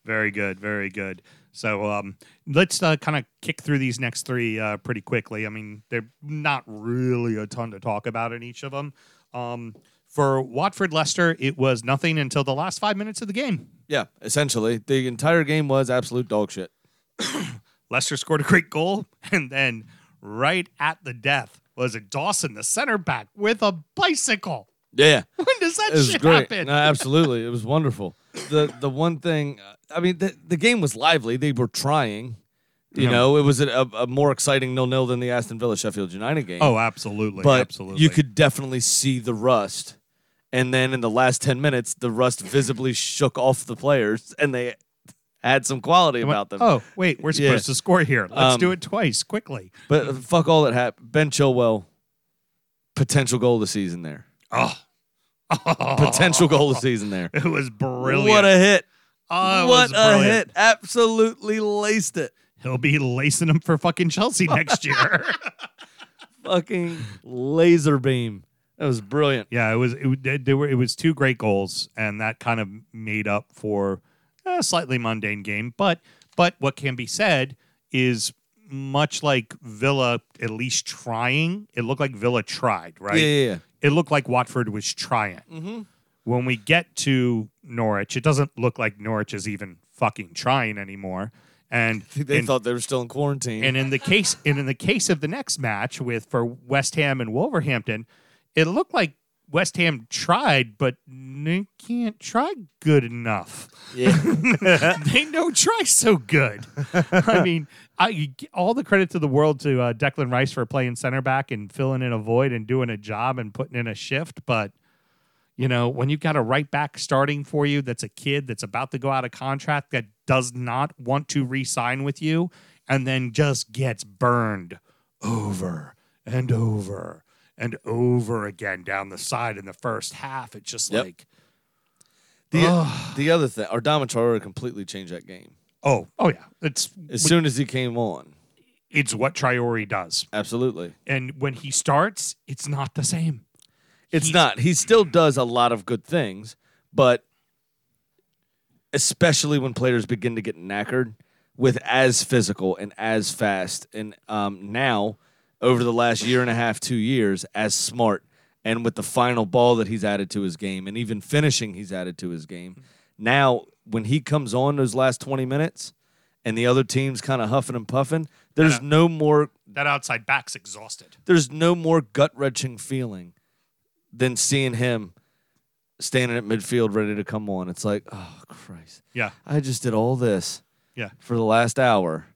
very good, very good. So um, let's uh, kind of kick through these next three uh, pretty quickly. I mean, they're not really a ton to talk about in each of them. Um, for Watford Leicester, it was nothing until the last five minutes of the game. yeah, essentially, the entire game was absolute dog shit. Leicester scored a great goal, and then right at the death was it Dawson, the center back, with a bicycle. Yeah. When does that It was shit great. happen? No, absolutely, it was wonderful. the The one thing, I mean, the, the game was lively. They were trying. You Yeah. know, it was a, a more exciting nil nil than the Aston Villa Sheffield United game. Oh, absolutely, but absolutely. you could definitely see the rust. And then in the last ten minutes, the rust visibly shook off the players, and they had some quality went, about them. Oh, wait, we're Yeah. supposed to score here. Let's Um, do it twice, quickly. But fuck all that happened. Ben Chilwell, potential goal of the season there. Oh. Potential goal of the season there. It was brilliant. What a hit! Oh, what a hit! Absolutely laced it. He'll be lacing him for fucking Chelsea next year. Fucking laser beam. That was brilliant. Yeah, it was. It, there were. It was two great goals, and that kind of made up for a slightly mundane game. But but what can be said is much like Villa, at least trying. It looked like Villa tried, right? Yeah, yeah, yeah. It looked like Watford was trying. Mm-hmm. When we get to Norwich, it doesn't look like Norwich is even fucking trying anymore. And They in- thought they were still in quarantine. and in the case and in the case of the next match with for West Ham and Wolverhampton, it looked like West Ham tried, but they can't try good enough. yeah. they don't try so good. I mean, I all the credit to the world to uh, Declan Rice for playing center back and filling in a void and doing a job and putting in a shift, but. You know, when you've got a right back starting for you that's a kid that's about to go out of contract that does not want to re sign with you and then just gets burned over and over and over again down the side in the first half, it's just Yep. like, The, the other thing, Adama Traore completely changed that game. oh, oh yeah. It's As soon as he came on. it's what Traore does. Absolutely. And when he starts, it's not the same. It's He's- not. He still does a lot of good things, but especially when players begin to get knackered with as physical and as fast, and um, now over the last year and a half, two years, as smart, and with the final ball that he's added to his game, and even finishing he's added to his game. Now, when he comes on those last twenty minutes, and the other team's kind of huffing and puffing, there's Yeah. Uh, no more That outside back's exhausted. there's no more gut wrenching feeling than seeing him standing at midfield ready to come on. It's like, oh Christ. Yeah. I just did all this Yeah. for the last hour.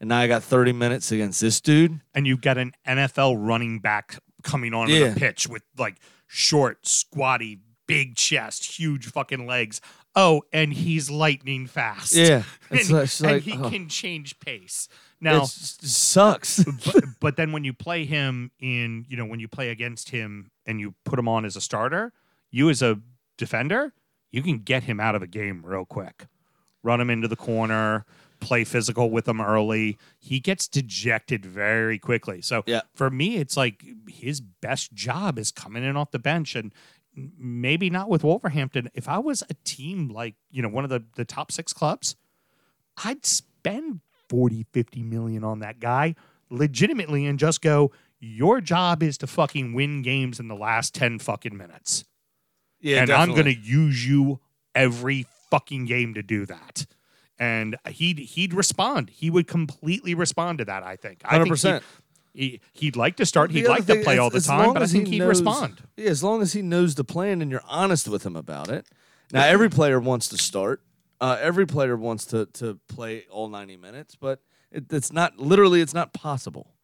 And now I got 30 minutes against this dude. And you've got an NFL running back coming on Yeah. the pitch with like short, squatty, big chest, huge fucking legs. Oh, and he's lightning fast. Yeah. and, like- and like, he oh. can change pace. Now, it sucks. but, but then when you play him in, you know, when you play against him and you put him on as a starter, you as a defender, you can get him out of a game real quick. Run him into the corner, play physical with him early. He gets dejected very quickly. So Yeah. for me, it's like his best job is coming in off the bench and maybe not with Wolverhampton. If I was a team like, you know, one of the, the top six clubs, I'd spend 40, 50 million on that guy legitimately and just go, your job is to fucking win games in the last 10 fucking minutes. yeah, and I'm going to use you every fucking game to do that. And he'd he'd respond. He would completely respond to that, I think. I 100%. He, he, would like to start. He'd like to play is, all the time, but I think he he'd knows- respond. Yeah, as long as he knows the plan and you're honest with him about it. Now, every player wants to start. Uh, every player wants to to play all 90 minutes, but it, it's not literally it's not possible.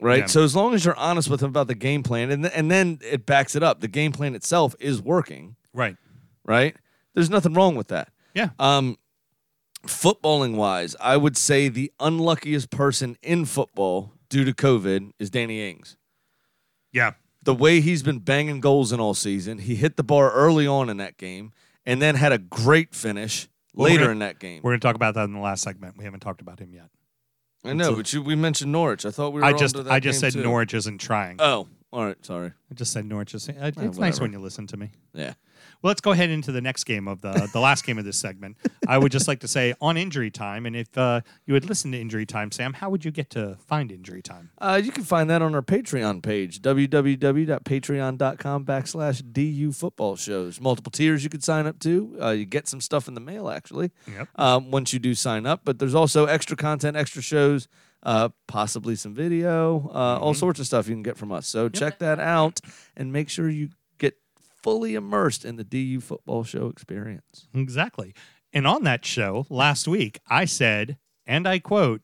Right? Yeah. So as long as you're honest with him about the game plan and th- and then it backs it up. The game plan itself is working, Right. right? There's nothing wrong with that. Yeah. Um, footballing wise, I would say the unluckiest person in football due to COVID is Danny Ings. Yeah. The way he's been banging goals in all season, he hit the bar early on in that game, and then had a great finish Well, later gonna- in that game. We're going to talk about that in the last segment. We haven't talked about him yet. I know, but you, we mentioned Norwich. I thought we were. I just that I just said too. Norwich isn't trying. Oh, all right. Sorry. I just said Norwich. Is, it's nice when you listen to me. Yeah. Well, let's go ahead into the next game of the the last game of this segment. I would just like to say on injury time, and if uh, you would listen to injury time, Sam, how would you get to find injury time? Uh, you can find that on our Patreon page, www.patreon.com backslash DU football shows. Multiple tiers you could sign up to. Uh, you get some stuff in the mail, actually, Yep. um, once you do sign up. But there's also extra content, extra shows, uh, possibly some video, uh, all sorts of stuff you can get from us. So check that out and make sure you fully immersed in the DU football show experience. Exactly. And on that show last week, I said, and I quote,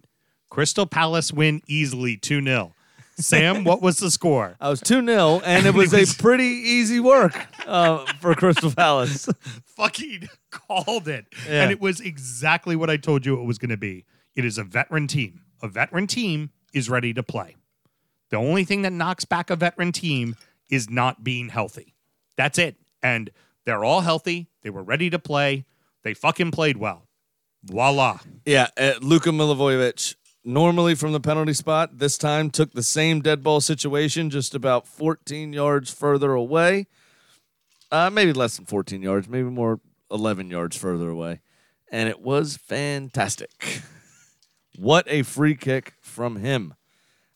Crystal Palace win easily 2 0. Sam, what was the score? I was 2 0, and it was a pretty easy work uh, for Crystal Palace. Fucking called it. Yeah. And it was exactly what I told you it was going to be. It is a veteran team. A veteran team is ready to play. The only thing that knocks back a veteran team is not being healthy. That's it. And they're all healthy. They were ready to play. They fucking played well. Voila. Yeah, uh, Luka Milivojevic normally from the penalty spot. This time took the same dead ball situation, just about 14 yards further away. Uh, maybe less than 14 yards, maybe more 11 yards further away. And it was fantastic. what a free kick from him.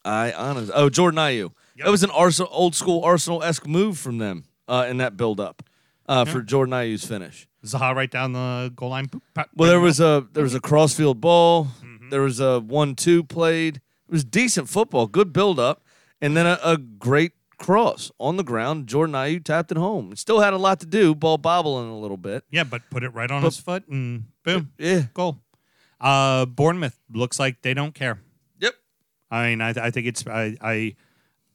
I honest. Oh, Jordan Ayew. That was an Arsenal, old school Arsenal esque move from them uh, in that build up uh, for Jordan Ayew's finish. Zaha right down the goal line. Well, there was a there was a crossfield ball. There was a one-two played. It was decent football, good build-up, and then a, a great cross on the ground. Jordan Ayew tapped it home. Still had a lot to do, ball bobbling a little bit. Yeah, but put it right on his foot and boom, Yeah. goal. Uh, Bournemouth looks like they don't care. Yep. I mean, I, I think it's I I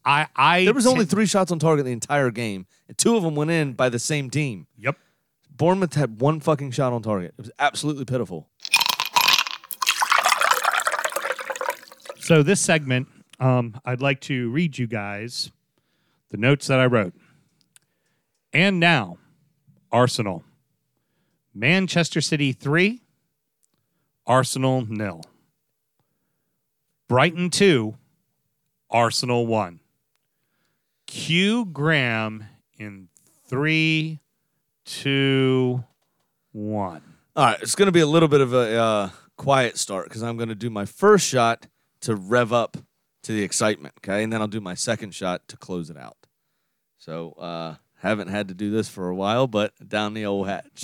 I, I There was only three shots on target the entire game, and two of them went in by the same team. Yep. Bournemouth had one fucking shot on target. It was absolutely pitiful. So this segment, um, I'd like to read you guys the notes that I wrote. And now, Arsenal, Manchester City three, Arsenal nil. Brighton two, Arsenal one. Q Graham in three, two, one. All right, it's going to be a little bit of a uh, quiet start because I'm going to do my first shot to rev up to the excitement, okay, and then I'll do my second shot to close it out. So, uh, haven't had to do this for a while, but down the old hatch.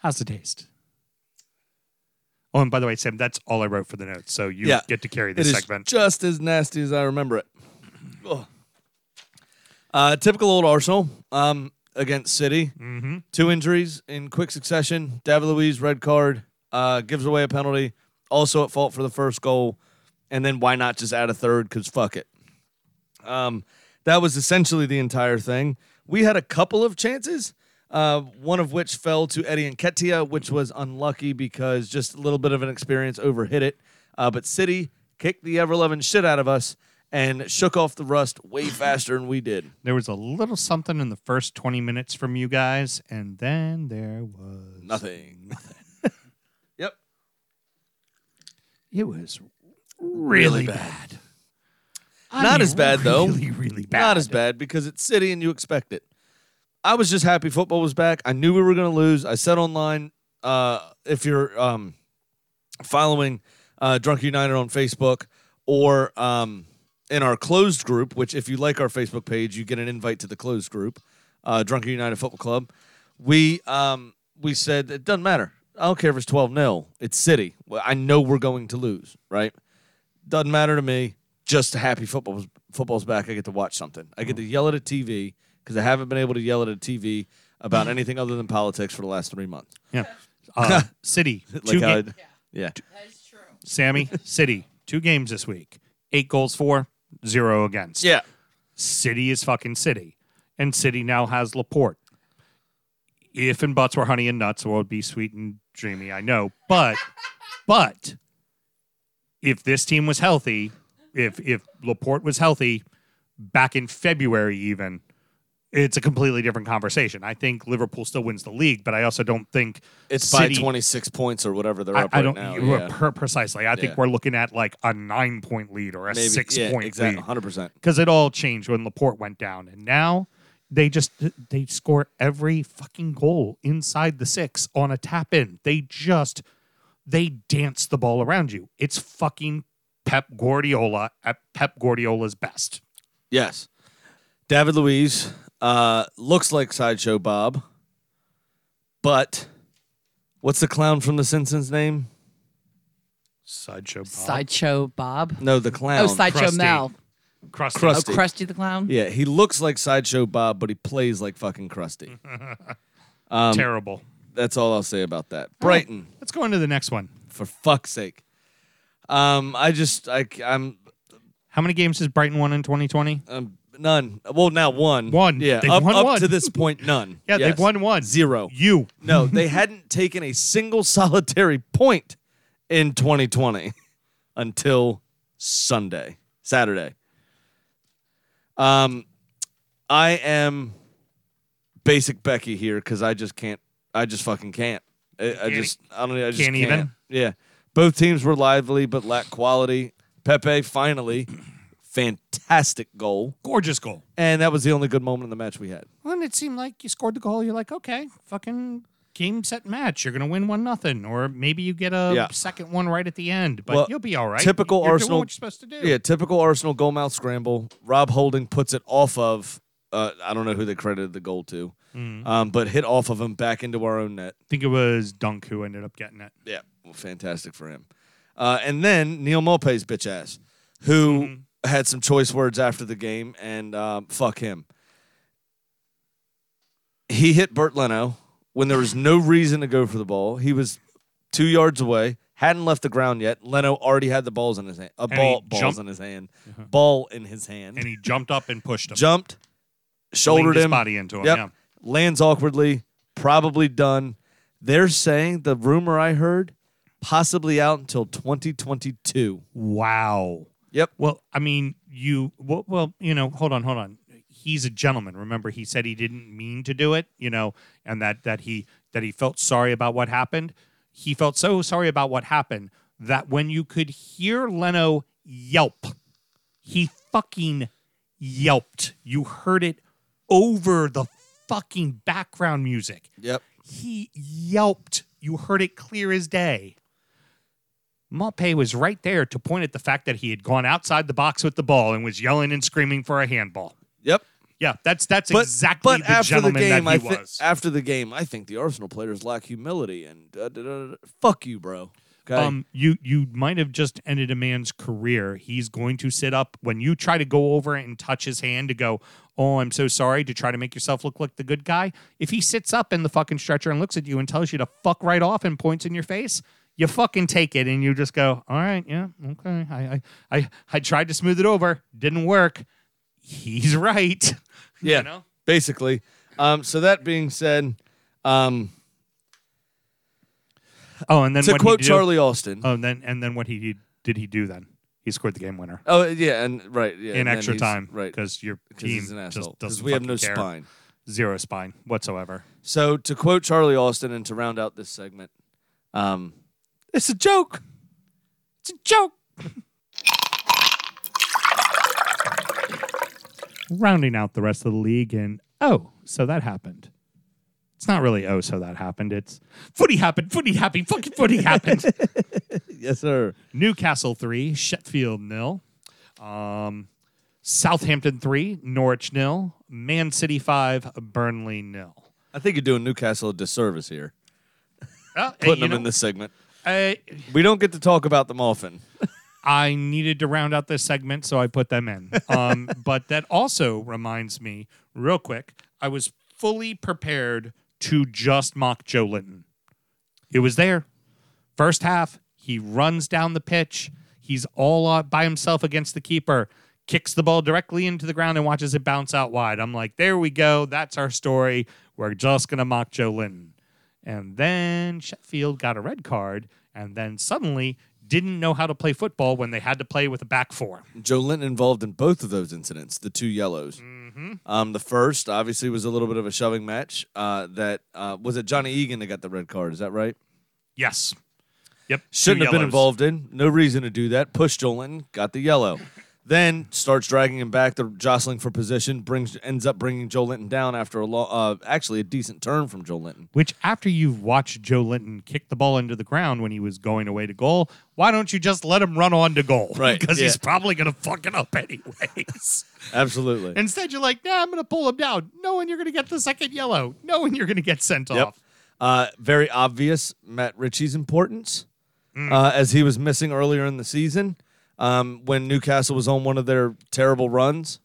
How's the taste? Oh, and by the way, Sam, that's all I wrote for the notes. So you Yeah. get to carry It this is segment. just as nasty as I remember it. Ugh. Uh, typical old Arsenal um, against City. mm-hmm. Two injuries in quick succession. David Luiz, red card, uh, gives away a penalty. Also at fault for the first goal. And then why not just add a third? Because fuck it. Um, that was essentially the entire thing. We had a couple of chances, uh, one of which fell to Eddie Nketiah, which was unlucky because just a little bit of an experience overhit it. Uh, but City kicked the ever loving shit out of us and shook off the rust way faster than we did. There was a little something in the first 20 minutes from you guys, and then there was Nothing. yep. It was really bad. Not as bad though. Really, really bad. Not as bad because it's City and you expect it. I was just happy football was back. I knew we were going to lose. I said online, uh, if you're um, following uh, Drunk United on Facebook or um, in our closed group, which if you like our Facebook page, you get an invite to the closed group, uh, Drunken United Football Club. We um, we said it doesn't matter. I don't care if it's 12 0. It's City. I know we're going to lose, right? Doesn't matter to me. Just happy football's football's back. I get to watch something. I get to yell at a TV because I haven't been able to yell at a TV about anything other than politics for the last three months. Yeah. Uh, City. Like two how ga- I- yeah. That is true. Sammy, City. Two games this week. Eight goals for, zero against. Yeah. City is fucking City. And City now has Laporte. If and buts were honey and nuts, well, it'd be sweet and dreamy, I know. But, but, if this team was healthy, if if Laporte was healthy back in February, even, it's a completely different conversation. I think Liverpool still wins the league, but I also don't think It's City, by 26 points or whatever they're I, up I right don't now. yeah. per- precisely. I think Yeah. we're looking at like a nine point lead or a Maybe, six yeah, point exactly, lead 100%. because it all changed when Laporte went down, and now they just they score every fucking goal inside the six on a tap in. They just they dance the ball around you. It's fucking Pep Guardiola at Pep Guardiola's best. Yes. David Luiz uh, looks like Sideshow Bob, but what's the clown from The Simpsons name? Sideshow Bob. Sideshow Bob. No, the clown. Oh, Sideshow Krusty. Mel. Krusty. Krusty. Oh, Krusty the Clown. Yeah, he looks like Sideshow Bob, but he plays like fucking Krusty. Um, Terrible. That's all I'll say about that. Brighton, Let's go into the next one. for fuck's sake. Um, I just I I'm How many games has Brighton won in 2020? um, none. Well, now one. One. Yeah, They've up, won up one. to this point, none. Yeah, Yes. they've won one. Zero. You. No, they hadn't taken a single solitary point in 2020 until Sunday, Saturday. Um, I am basic Becky here because I just can't. I just fucking can't. I, I Can't- just I don't. I just can't can't, even? Yeah, both teams were lively but lacked quality. Pepe finally, fantastic goal, Gorgeous goal. and that was the only good moment in the match we had. Well, and it seemed like you scored the goal. You're like, okay, fucking game set match. You're gonna win one nothing, or maybe you get a Yeah. second one right at the end. But Well, you'll be all right. typical You're doing Arsenal- what you're supposed to do. Yeah, typical Arsenal goal mouth scramble. Rob Holding puts it off of. Uh, I don't know who they credited the goal to, Mm. um, but hit off of him back into our own net. I think it was Dunk who ended up getting it. Yeah, well, fantastic for him. Uh, and then Neal Maupay's bitch ass, who Mm-hmm. Had some choice words after the game, and um, fuck him. He hit Bernd Leno when there was no reason to go for the ball. He was two yards away, hadn't left the ground yet. Leno already had the balls in his hand. A he ball, balls jumped- in his hand, ball in his hand. And he jumped up and pushed him. jumped, shouldered his him, body into him. Yep. Yeah. lands awkwardly, probably done. They're saying the rumor I heard, possibly out until 2022. Wow. Yep. Well, I mean, you well, well, you know, hold on, hold on. He's a gentleman. Remember, he said he didn't mean to do it, you know, and that that he that he felt sorry about what happened. He felt so sorry about what happened that when you could hear Leno yelp, he fucking yelped. You heard it over the fucking background music. Yep. He yelped. You heard it clear as day. Maupay was right there to point at the fact that he had gone outside the box with the ball and was yelling and screaming for a handball. Yep. Yeah, that's that's But, exactly but the after the gentleman game, that I he thi- was. after the game, I think the Arsenal players lack humility and uh, da- da- da- fuck you, bro. Okay. Um, you you might have just ended a man's career. He's going to sit up when you try to go over and touch his hand to go, "Oh, I'm so sorry," to try to make yourself look like the good guy. If he sits up in the fucking stretcher and looks at you and tells you to fuck right off and points in your face, you fucking take it and you just go, "All right, yeah, okay." I I I, I tried to smooth it over, didn't work. He's right. yeah. you know? Basically. Um, so that being said, um, Oh, and then to quote Charlie Austin. Oh, and then and then what he did, did he do then? He scored the game winner oh yeah, and right yeah, in extra time, right? Because your team an just doesn't we have no care. spine. zero spine whatsoever. So to quote Charlie Austin, and to round out this segment, um, it's a joke. It's a joke. Rounding out the rest of the league, and oh, so that happened. It's not really oh, so that happened. It's footy happened, footy happened, fucking footy happened. Yes, sir. Newcastle three, Sheffield nil. Um, Southampton three, Norwich nil. Man City five, Burnley nil. I think you're doing Newcastle a disservice here, putting them in know, this segment. I- We don't get to talk about them often. I needed to round out this segment, so I put them in. Um, but that also reminds me, real quick, I was fully prepared to just mock Joelinton. It was there. First half, he runs down the pitch. He's all uh, by himself against the keeper, kicks the ball directly into the ground and watches it bounce out wide. I'm like, there we go. That's our story. We're just going to mock Joelinton. And then Sheffield got a red card, and then suddenly didn't know how to play football when they had to play with a back four. Joelinton involved in both of those incidents, the two yellows. Mm-hmm. Um, the first obviously was a little bit of a shoving match. Uh, that uh, was it. Johnny Egan that got the red card. Is that right? Yes. Yep. Shouldn't have been involved in. No reason to do that. Push Joelinton, got the yellow. Then starts dragging him back. The jostling for position brings ends up bringing Joelinton down after a lo- uh, actually a decent turn from Joelinton. Which, after you've watched Joelinton kick the ball into the ground when he was going away to goal, why don't you just let him run on to goal? Right, Because he's probably going to fuck it up anyways. Absolutely. Instead, you're like, nah, I'm going to pull him down, knowing you're going to get the second yellow, knowing you're going to get sent Yep. off. Uh, very obvious Matt Ritchie's importance Mm. uh, as he was missing earlier in the season um, when Newcastle was on one of their terrible runs.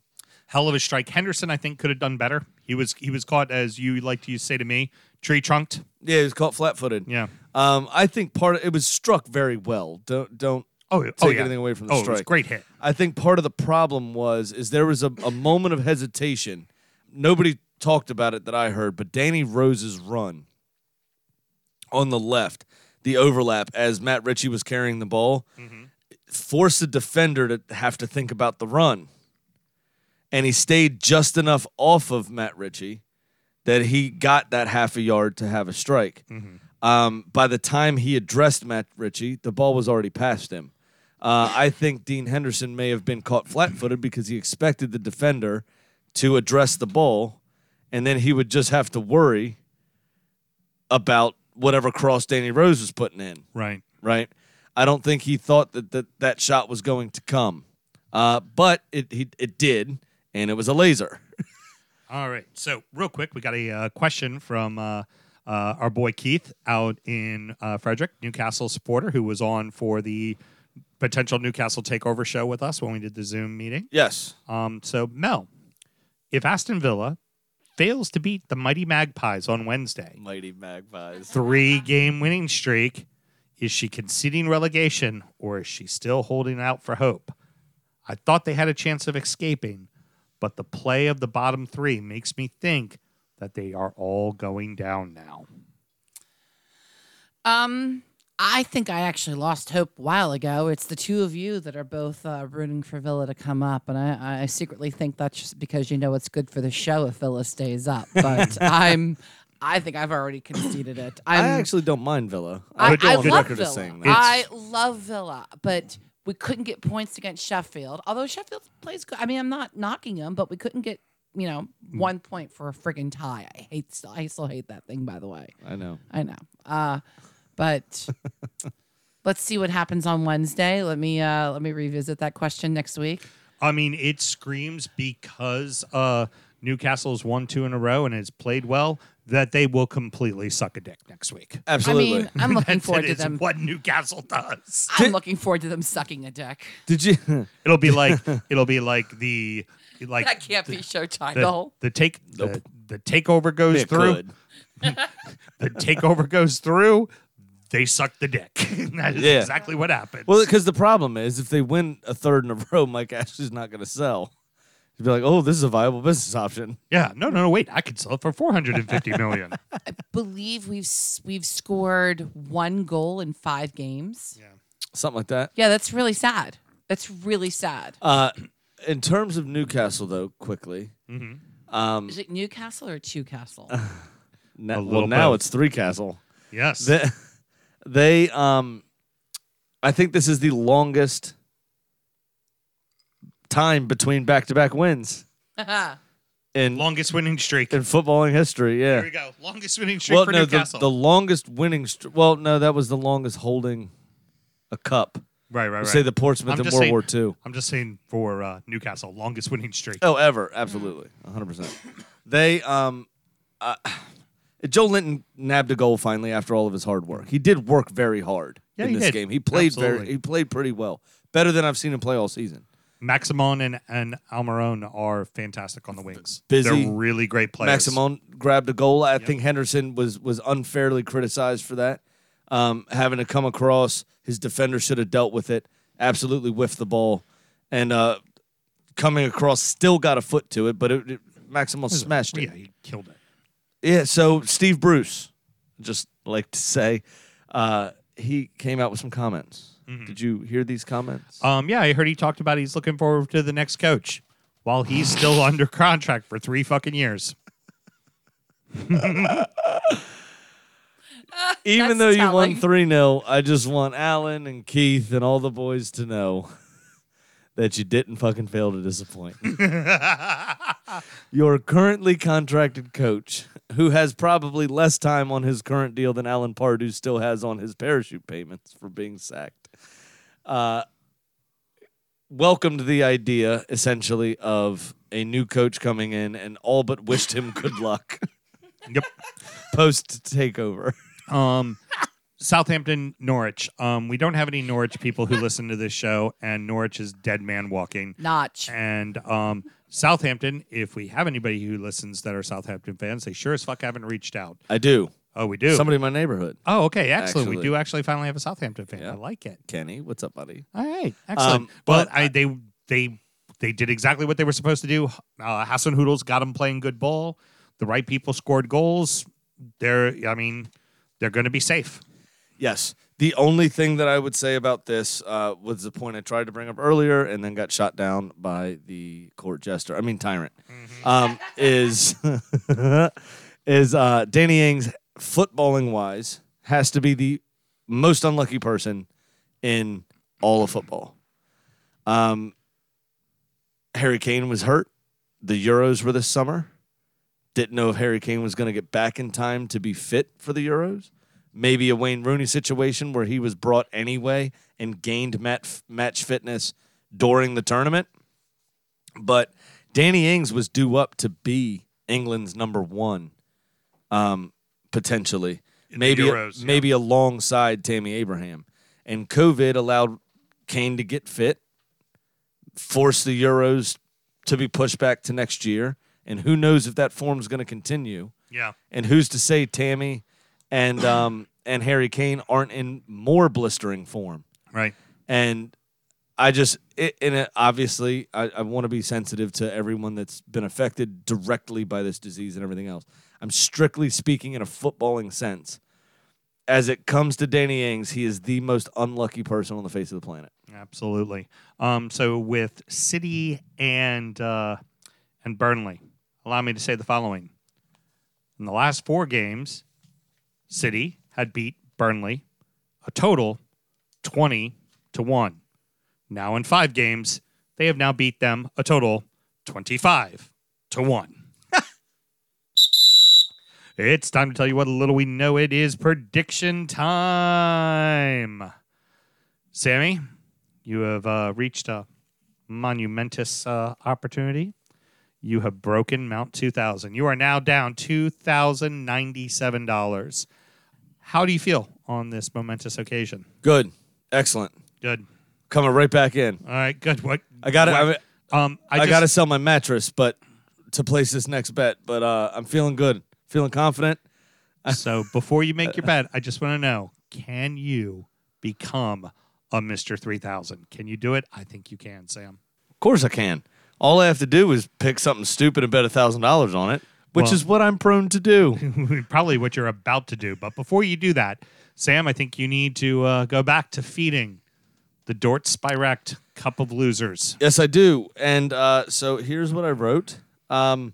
Hell of a strike. Henderson, I think, could have done better. He was he was caught, as you like to say to me, tree trunked. Yeah, he was caught flat-footed. Yeah. Um, I think part of it was struck very well. Don't don't Oh, take oh yeah. anything away from the oh, it was strike. a great hit. I think part of the problem was is there was a, a moment of hesitation. Nobody talked about it that I heard, but Danny Rose's run on the left, the overlap as Matt Ritchie was carrying the ball, forced the defender to have to think about the run. And he stayed just enough off of Matt Ritchie that he got that half a yard to have a strike. Um, by the time he addressed Matt Ritchie, the ball was already past him. Uh, I think Dean Henderson may have been caught flat-footed because he expected the defender to address the ball, and then he would just have to worry about whatever cross Danny Rose was putting in Right. right? I don't think he thought that that, that shot was going to come, uh, but it he, it did, and it was a laser. All right. So, real quick, we got a uh, question from uh, uh, our boy Keith out in uh, Frederick, Newcastle supporter, who was on for the potential Newcastle takeover show with us when we did the Zoom meeting. Yes, Um, so, Mel, if Aston Villa fails to beat the mighty Magpies on Wednesday, mighty magpies. three game winning streak, is she conceding relegation or is she still holding out for hope? I thought they had a chance of escaping, but the play of the bottom three makes me think that they are all going down now. Um, I think I actually lost hope a while ago. It's the two of you that are both uh, rooting for Villa to come up, and I, I secretly think that's just because you know it's good for the show if Villa stays up. But I'm, I think I've already conceded it. I'm, I actually don't mind Villa. I, would go I love Villa. as saying that. I love Villa, but we couldn't get points against Sheffield. Although Sheffield plays good. I mean, I'm not knocking them, but we couldn't get you know one point for a friggin' tie. I hate. Still, I still hate that thing. By the way. I know. I know. Uh, but let's see what happens on Wednesday. Let me uh, let me revisit that question next week. I mean, it screams because uh, Newcastle's won two in a row and has played well that they will completely suck a dick next week. Absolutely. I mean, I'm looking forward to them. what Newcastle does. I'm looking forward to them sucking a dick. Did you? It'll be like it'll be like the like That can't be show the, title. the take the, the takeover it goes through. could. The takeover goes through. They suck the dick. that is Yeah. exactly what happens. Well, because the problem is, if they win a third in a row, Mike Ashley's not going to sell. He'd be like, "Oh, this is a viable business option." yeah, no, no, no. Wait, I could sell it for four hundred and fifty million. I believe we've s- we've scored one goal in five games. Yeah, Something like that. Yeah, that's really sad. That's really sad. Uh, in terms of Newcastle, though, quickly, um, Is it Newcastle or Tewcastle? na- A well, little now both. it's three Castle. yes. They, they, um, I think this is the longest time between back-to-back wins in Longest winning streak. in footballing history. Yeah. There we go. Longest winning streak Well, for no, the, Newcastle. the longest winning. St- well, no, that was the longest holding a cup. right, right, right. Say the Portsmouth I'm in World saying- War II. I'm just saying for uh, Newcastle, longest winning streak. Oh, ever, absolutely, 100. percent They, um, uh, Joelinton nabbed a goal finally after all of his hard work. He did work very hard Yeah, in he this did. game. He played very, Absolutely. he played pretty well, better than I've seen him play all season. Maximin and, and Almiron are fantastic on the wings. Busy. They're really great players. Maximin grabbed a goal. I think Henderson was was unfairly criticized for that, um, having to come across. His defender should have dealt with it. Absolutely whiffed the ball, and uh, coming across still got a foot to it, but it, it, Maximin smashed it. Yeah, he killed it. Yeah, so Steve Bruce, just like to say, uh, he came out with some comments. Did you hear these comments? Um, yeah, I heard he talked about he's looking forward to the next coach while he's still under contract for three fucking years. Even that's though you won 3 0, I just want Alan and Keith and all the boys to know that you didn't fucking fail to disappoint. Your currently contracted coach, who has probably less time on his current deal than Alan Pardew still has on his parachute payments for being sacked, uh, welcomed the idea essentially of a new coach coming in and all but wished him good luck Yep. post takeover. Um, Southampton, Norwich. Um, we don't have any Norwich people who listen to this show, and Norwich is dead man walking. Notch. And um, Southampton, if we have anybody who listens that are Southampton fans, they sure as fuck haven't reached out. I do. Oh, we do. Somebody in my neighborhood. Oh, okay, excellent. We Actually. do actually finally have a Southampton fan. Yeah. I like it. Kenny, what's up, buddy? All right, excellent. Um, well, but I, they they they did exactly what they were supposed to do. Uh, Hasenhüttl got them playing good ball. The right people scored goals. They're, I mean, they're going to be safe. Yes. The only thing that I would say about this uh, was the point I tried to bring up earlier and then got shot down by the court jester. I mean, tyrant. Um, is is uh, Danny Ings, footballing wise, has to be the most unlucky person in all of football. Um, Harry Kane was hurt. The Euros were this summer. Didn't know if Harry Kane was going to get back in time to be fit for the Euros. Maybe a Wayne Rooney situation where he was brought anyway and gained mat- match fitness during the tournament. But Danny Ings was due up to be England's number one, um, potentially. In maybe Euros, yeah. maybe alongside Tammy Abraham. And COVID allowed Kane to get fit, forced the Euros to be pushed back to next year. And who knows if that form is going to continue. Yeah. And who's to say Tammy and um, and Harry Kane aren't in more blistering form? Right. And I just, it, and it, obviously, I, I want to be sensitive to everyone that's been affected directly by this disease and everything else. I'm strictly speaking in a footballing sense. As it comes to Danny Ings, he is the most unlucky person on the face of the planet. Absolutely. Um, so with City and uh, and Burnley, allow me to say the following: in the last four games, City had beat Burnley a total twenty to one. Now in five games, they have now beat them a total twenty-five to one. It's time to tell you what a little we know. It is prediction time. Sammy, you have uh, reached a monumentous uh, opportunity. You have broken Mount 2000. You are now down $2,097. How do you feel on this momentous occasion? Good. Excellent. Good. Coming right back in. All right, good. What I got to I, mean, um, I, I, just, got to sell my mattress, but to place this next bet. But uh, I'm feeling good, feeling confident. So before you make your bet, I just want to know: Can you become a Mister Three Thousand? Can you do it? I think you can, Sam. Of course, I can. All I have to do is pick something stupid and bet a thousand dollars on it, which Well- is what I'm prone to do. Probably what you're about to do. But before you do that, Sam, I think you need to uh, go back to feeding the Dort Spirect Cup of Losers. yes, I do. And uh, so here's what I wrote. Um,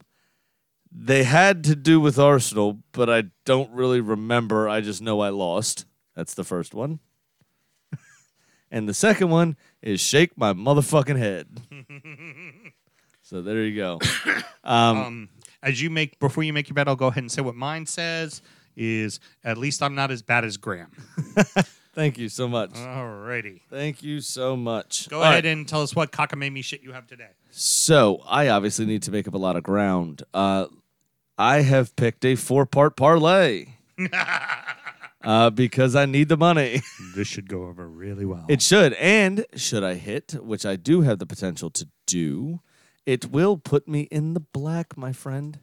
they had to do with Arsenal, but I don't really remember. I just know I lost. That's the first one. and the second one is shake my motherfucking head. so there you go. Um, as you make before you make your bet, I'll go ahead and say what mine says is at least I'm not as bad as Graham. Thank you so much. Alrighty. Thank you so much. Go All ahead right. and tell us what cockamamie shit you have today. So I obviously need to make up a lot of ground. Uh, I have picked a four-part parlay uh, because I need the money. This should go over really well. It should, and should I hit, which I do have the potential to do, it will put me in the black, my friend.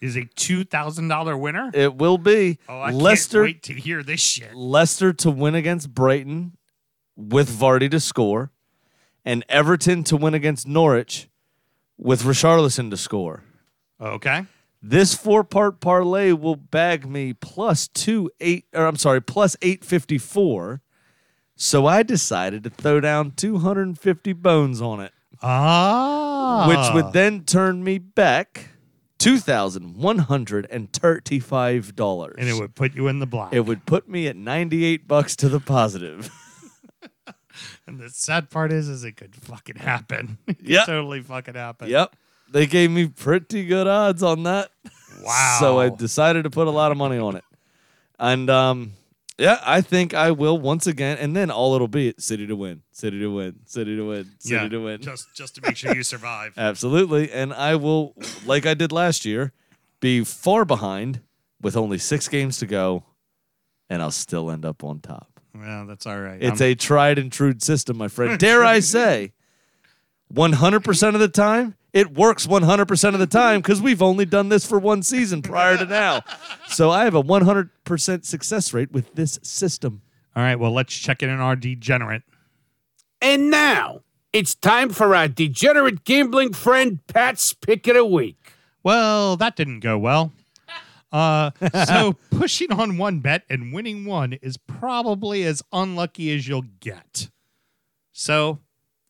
is a two thousand dollar winner. It will be Oh, I Leicester. can't wait to hear this shit. Leicester to win against Brighton with Vardy to score, and Everton to win against Norwich with Richarlison to score. Okay. This four part parlay will bag me plus two eight or I'm sorry, plus eight fifty four. So I decided to throw down two hundred and fifty bones on it, Ah. which would then turn me back two thousand one hundred and thirty five dollars. and it would put you in the block. it would put me at ninety eight bucks to the positive. and the sad part is, is it could fucking happen. It Yep. totally fucking happen. yep. They gave me pretty good odds on that. Wow. So I decided to put a lot of money on it. And um yeah, I think I will once again and then all it'll be City to win, City to win, City to win, City yeah, to win. just just to make sure you survive. Absolutely. And I will like I did last year be far behind with only 6 games to go and I'll still end up on top. well, that's all right. It's I'm- a tried and true system, my friend. Dare I say, 100% of the time, it works 100% of the time because we've only done this for one season prior to now. So I have a 100% success rate with this system. all right. Well, let's check in on our degenerate. And now it's time for our degenerate gambling friend Pat's pick of the week. Well, that didn't go well. Uh, so pushing on one bet and winning one is probably as unlucky as you'll get. So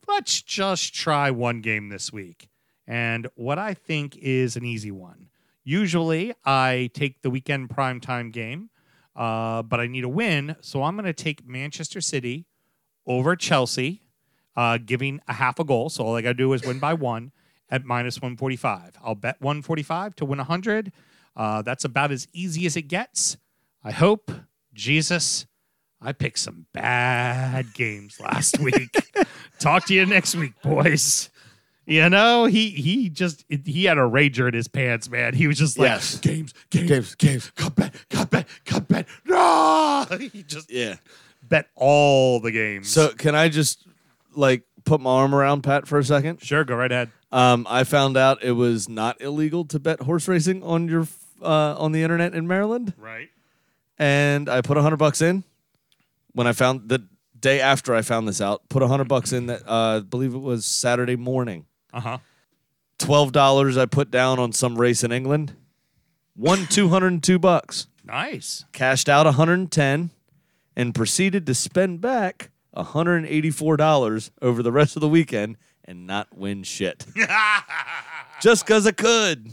let's just try one game this week. And what I think is an easy one. Usually I take the weekend primetime game. uh, but I need a win. So I'm going to take Manchester City over Chelsea, uh, giving a half a goal. So all I got to do is win by one at minus 145. I'll bet 145 to win 100. Uh, that's about as easy as it gets. I hope, Jesus, I picked some bad games last week. Talk to you next week, boys. You know, he he just he had a rager in his pants, man. He was just like Yes. games, games, Games, games. cut bet, cut bet, cut bet. No, he just Yeah. bet all the games. So can I just like put my arm around Pat for a second? sure, go right ahead. Um, I found out it was not illegal to bet horse racing on your uh, on the internet in Maryland, Right. and I put a hundred bucks in. When I found the day after I found this out, put a hundred bucks in that uh, I believe it was Saturday morning. Uh huh. Twelve dollars I put down on some race in England. Won two hundred and two bucks. Nice. Cashed out one hundred and ten, and proceeded to spend back one hundred and eighty-four dollars over the rest of the weekend and not win shit. Just because I could.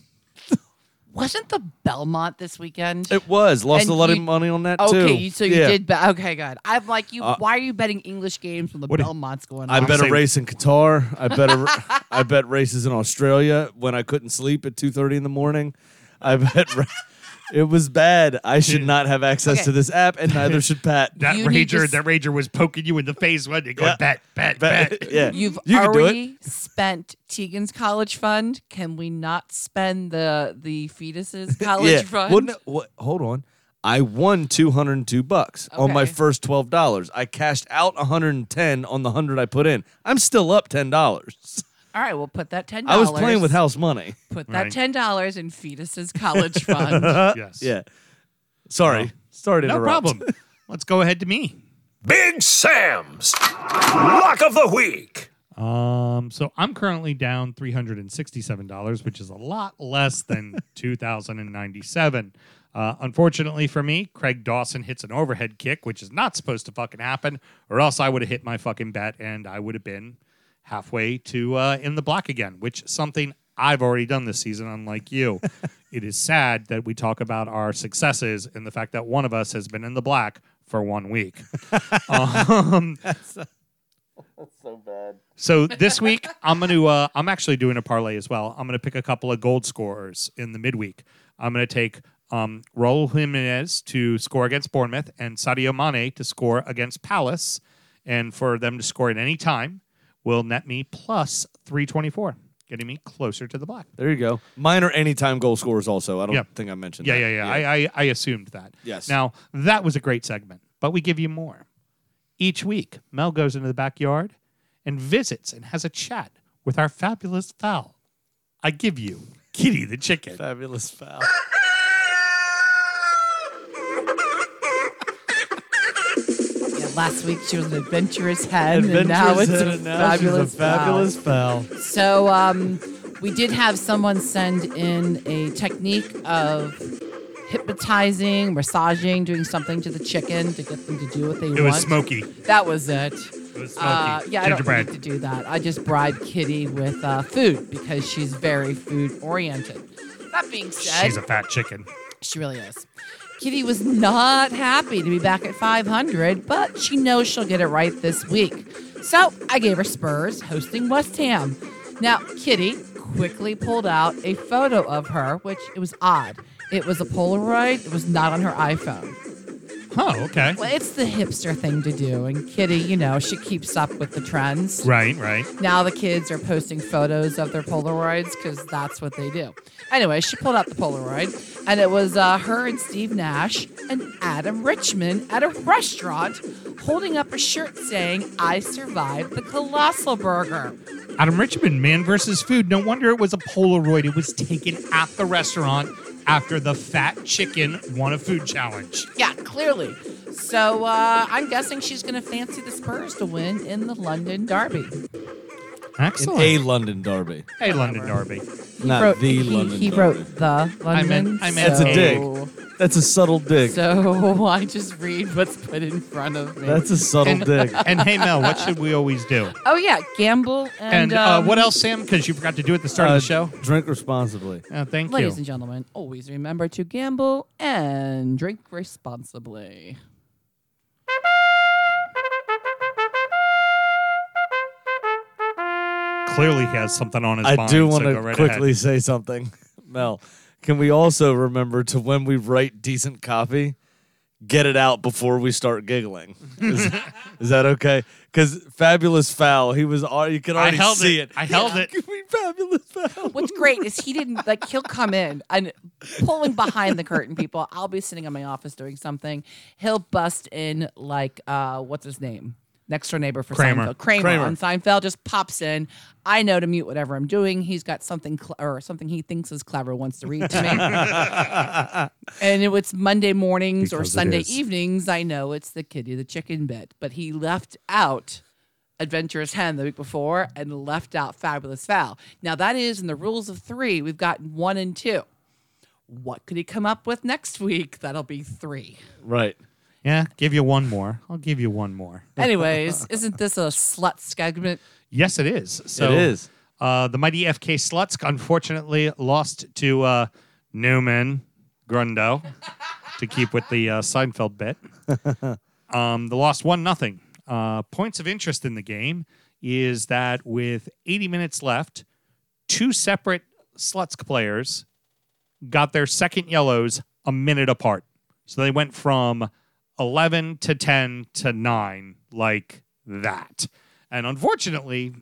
Wasn't the Belmont this weekend? It was lost And a lot of money on that too. Okay, you- so you Yeah. did bet. Okay, good. I'm like you. Uh, why are you betting English games when the What- Belmont's going on? I bet a race in Qatar. I bet a, I bet races in Australia when I couldn't sleep at two thirty in the morning. I bet ra- it was bad. I should not have access Okay. to this app, and neither should Pat. That You need rager, s- that rager was poking you in the face, wasn't he? Going Yeah. bet, bet, Bet- bet. yeah, You've you can do it. already spent Tegan's college fund. Can we not spend the the fetus's college yeah. fund? Well, no, what, hold on. I won two hundred and two bucks on my Okay. first twelve dollars. I cashed out one hundred and ten on the hundred I put in. I'm still up ten dollars. All right, we'll put that ten. I was playing with house money. Put that Right. ten dollars in fetus's college fund. yes. Yeah. Sorry. Sorry to No interrupt. problem. Let's go ahead to me. Big Sam's Lock of the Week. Um, so I'm currently down three hundred and sixty-seven dollars, which is a lot less than two thousand and ninety-seven. Uh, unfortunately for me, Craig Dawson hits an overhead kick, which is not supposed to fucking happen, or else I would have hit my fucking bet and I would have been halfway to uh, in the black again, which something I've already done this season. Unlike you, it is sad that we talk about our successes and the fact that one of us has been in the black for one week. um, so bad. So this week I'm gonna uh, I'm actually doing a parlay as well. I'm gonna pick a couple of gold scorers in the midweek. I'm gonna take um, Raul Jimenez to score against Bournemouth and Sadio Mane to score against Palace, and for them to score at any time will net me plus 324, getting me closer to the black. There you go. Mine are anytime goal scorers also. I don't Yeah. think I mentioned Yeah, that. yeah, yeah. Yeah. I, I I assumed that. Yes. Now that was a great segment, but we give you more. Each week, Mel goes into the backyard and visits and has a chat with our fabulous fowl. I give you Kitty the chicken. Fabulous foul. Yeah, last week she was an adventurous hen, and now it's a fabulous, fabulous fowl. foul. So um, we did have someone send in a technique of hypnotizing, massaging, doing something to the chicken to get them to do what they It want. It was smoky. That was it. It was smoky. Uh, yeah, I don't need to do that. I just bribe Kitty with uh, food because she's very food oriented. That being said, She's a fat chicken. she really is. Kitty was not happy to be back at 500, but she knows she'll get it right this week. So I gave her Spurs hosting West Ham. Now, Kitty quickly pulled out a photo of her, which it was odd. It was a Polaroid, it was not on her iPhone. Oh, okay. Well, it's the hipster thing to do. And Kitty, you know, she keeps up with the trends. Right, right. Now the kids are posting photos of their Polaroids because that's what they do. Anyway, she pulled out the Polaroid, and it was uh, her and Steve Nash and Adam Richman at a restaurant holding up a shirt saying, I survived the Colossal Burger. Adam Richman, Man versus Food. No wonder it was a Polaroid. It was taken at the restaurant after the fat chicken won a food challenge. Yeah, clearly. So uh, I'm guessing she's going to fancy the Spurs to win in the London Derby. In Excellent. a London derby. hey, London Derby. Not wrote, the he, London he Derby. wrote the London. I meant- I meant That's a dig. That's a subtle dig. So I just read what's put in front of me. That's a subtle dig. And hey, Mel, what should we always do? oh yeah, gamble and, And uh, um, what else, Sam? Because you forgot to do it at the start Uh, of the show. Drink responsibly. Uh, thank Ladies you. and gentlemen, always remember to gamble and drink responsibly. Clearly, he has something on his I mind. I do so want to go right quickly ahead. say something. Mel, can we also remember to when we write decent copy, get it out before we start giggling? Is, is that okay? Because fabulous foul, he was. al- You can I already held see it. it. I held it. Give me fabulous foul. What's great is he didn't like he'll come in and pulling behind the curtain people. I'll be sitting in my office doing something. He'll bust in like uh what's his name? Next door neighbor for Kramer. Seinfeld. Kramer, Kramer. on Seinfeld just pops in. I know to mute whatever I'm doing. He's got something cl- or something he thinks is clever wants to read to me. and it was Monday mornings or Because it Sunday evenings. I know it's the kitty, the chicken bit, but he left out Adventurous Hen the week before and left out Fabulous Fowl. Now that is in the rules of three. We've got one and two. What could he come up with next week? That'll be three. Right. Yeah, give you one more. I'll give you one more. Anyways, isn't this a slut segment? Yes, it is. So it is. Uh, the mighty FK Sluts unfortunately lost to uh, Newman Grundo to keep with the uh, Seinfeld bit. um, the lost one nothing. Uh, points of interest in the game is that with 80 minutes left, two separate Sluts players got their second yellows a minute apart. So they went from 11 to 10 to 9 like that. And unfortunately,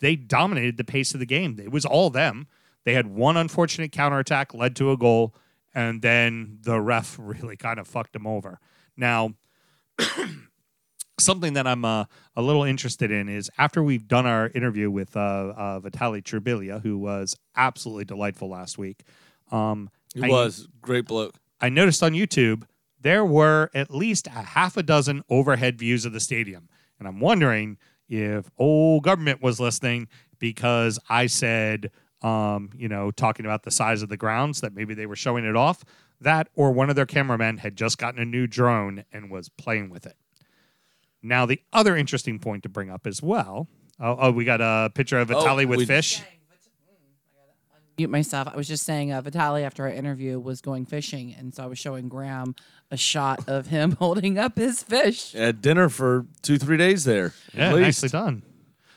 they dominated the pace of the game. It was all them. They had one unfortunate counterattack led to a goal, and then the ref really kind of fucked them over. Now, something that I'm uh, a little interested in is after we've done our interview with uh, uh, Vitaly Trubilia, who was absolutely delightful last week. Um, He I- was great bloke. I noticed on YouTube there were at least a half a dozen overhead views of the stadium. And I'm wondering if old government was listening because I said, um, you know, talking about the size of the grounds that maybe they were showing it off. That or one of their cameramen had just gotten a new drone and was playing with it. Now, the other interesting point to bring up as well. Oh, oh we got a picture of Vitaly with we- fish. Mute myself. I was just saying, uh, Vitaly after our interview was going fishing, and so I was showing Graham a shot of him holding up his fish. At dinner for two, three days there. Yeah, at least. nicely done.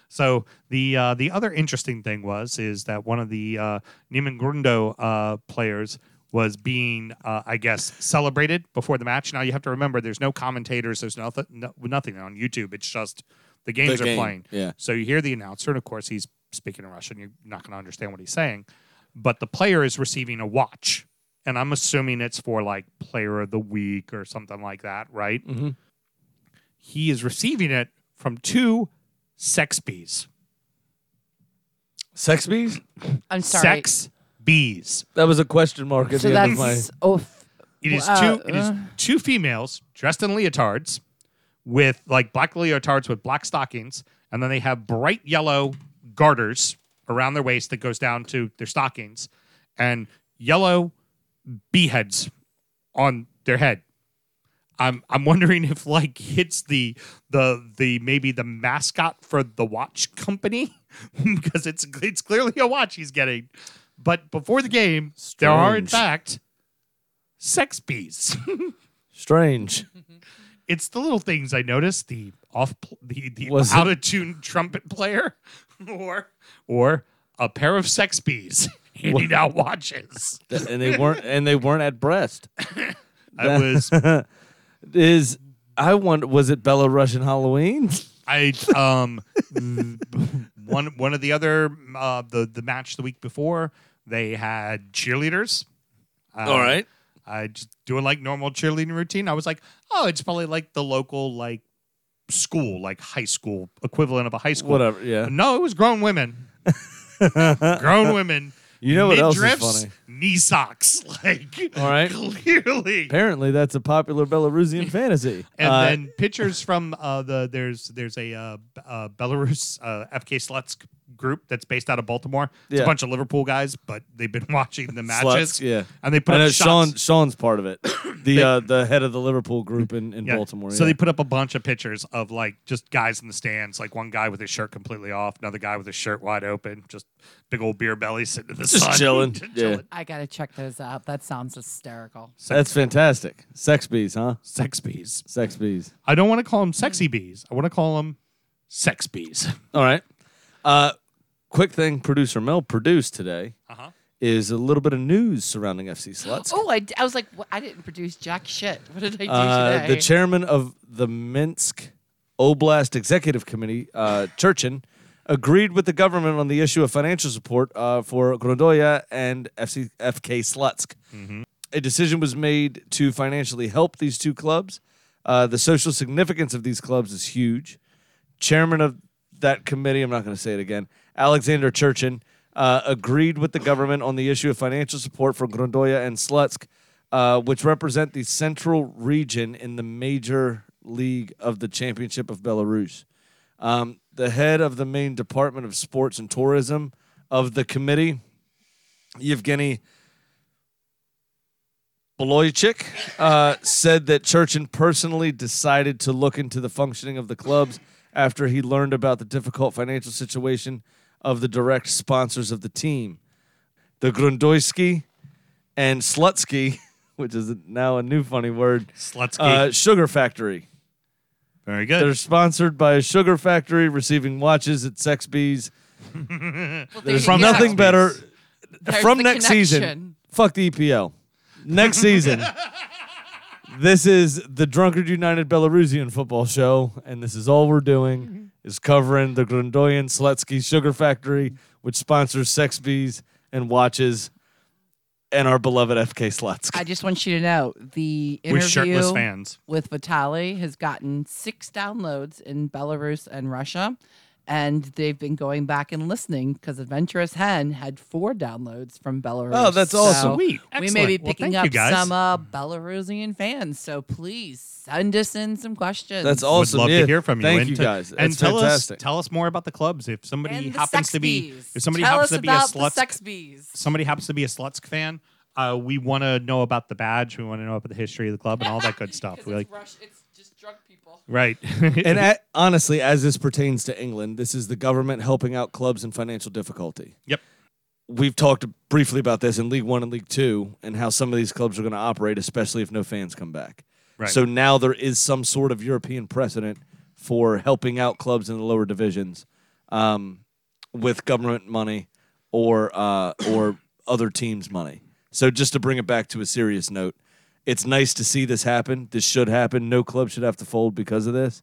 So the uh, the other interesting thing was is that one of the uh, Neiman Grundo uh, players was being, uh, I guess, celebrated before the match. Now you have to remember, there's no commentators, there's nothing, no, nothing on YouTube. It's just the games The are game, playing. yeah. So you hear the announcer, and of course he's speaking in Russian. You're not going to understand what he's saying, but the player is receiving a watch, and I'm assuming it's for like Player of the Week or something like that, right? Mm-hmm. He is receiving it from two sex bees. Sex bees? I'm sorry. Sex bees. That was a question mark at So the end of my. that's oh, f- It is Uh, two. It is two females dressed in leotards, with like black leotards with black stockings, and then they have bright yellow garters around their waist that goes down to their stockings, and yellow bee heads on their head. I'm I'm wondering if like it's the the the maybe the mascot for the watch company because it's it's clearly a watch he's getting. But before the game, there are in fact sex bees. Strange. it's the little things I noticed. The off the the Was out of tune trumpet player, or or a pair of sex bees handing out watches. Th- and they weren't and they weren't at breast. I was Is I wonder was it Belarusian Halloween? I um one one of the other uh, the the match the week before they had cheerleaders. Uh, All right. I just doing like normal cheerleading routine. I was like, oh, it's probably like the local like school, like high school equivalent of a high school. Whatever, yeah. No, it was grown women. grown women. You know what else is funny? Knee socks, like All right. clearly. Apparently that's a popular Belarusian fantasy. And Uh, then pictures from uh, the there's there's a uh, uh, Belarus uh, FK Sluts group that's based out of Baltimore. It's Yeah. a bunch of Liverpool guys, but they've been watching the matches. Sluts, yeah. and they put I know up shots. Sean. Sean's part of it. The uh, the head of the Liverpool group in, in Yeah. Baltimore. So yeah. they put up a bunch of pictures of like just guys in the stands, like one guy with his shirt completely off, another guy with his shirt wide open, just big old beer belly sitting in the Just sun, chilling. Just Yeah. I gotta check those out. That sounds hysterical. That's fantastic. Sex bees, huh? Sex bees. Sex bees. I don't want to call them sexy bees. I want to call them sex bees. All right. Uh, quick thing producer Mel produced today Uh-huh. is a little bit of news surrounding FC Sluts. Oh, I, I was like? I didn't produce jack shit. What did I do Uh, today? the chairman of the Minsk Oblast Executive Committee, uh, Churchin, agreed with the government on the issue of financial support uh, for Grondoya and FC, FK Slutsk. A decision was made to financially help these two clubs. Uh, the social significance of these clubs is huge. Chairman of that committee, I'm not going to say it again, Alexander Churchin, uh, agreed with the government on the issue of financial support for Grondoya and Slutsk, uh, which represent the central region in the major league of the Championship of Belarus. Um, the head of the main department of sports and tourism of the committee, Yevgeny Boloychik, uh, said that Churchin personally decided to look into the functioning of the clubs after he learned about the difficult financial situation of the direct sponsors of the team. The Grundoyski and Slutsky, which is now a new funny word, Slutsky. uh, sugar factory. Very good. They're sponsored by a sugar factory, receiving watches at Sex Bees. Well, There's you go. nothing better. There's From the next season, fuck the EPL. Next season, this is the Drunkard United Belarusian football show, and this is all we're doing mm-hmm. is covering the Grundoyan Sletsky Sugar Factory, which sponsors Sex Bees and watches, and our beloved FK Slutsky. I just want you to know the We're shirtless fans. with Vitali has gotten six downloads in Belarus and Russia. And they've been going back and listening because Adventurous Hen had four downloads from Belarus. Oh, that's awesome. So Sweet. We may be Excellent. Well, picking up some uh, Belarusian fans. So please send us in some questions. That's awesome. Would love yeah. to hear from you. Thank and you to- guys. And tell fantastic. us tell us more about the clubs. If somebody And happens to be bees. if somebody Tell happens us to be a about the sex bees. somebody happens to be a Slutsk fan, uh, we want to know about the badge. We want to know about the history of the club and all that good stuff. We like Rush, it's just drunk people. Right. and a honestly, as this pertains to England, this is the government helping out clubs in financial difficulty. Yep. We've talked briefly about this in League One and League Two, and how some of these clubs are going to operate, especially if no fans come back. Right. So now there is some sort of European precedent for helping out clubs in the lower divisions um, with government money or uh, or other teams' money. So just to bring it back to a serious note, it's nice to see this happen. This should happen. No club should have to fold because of this.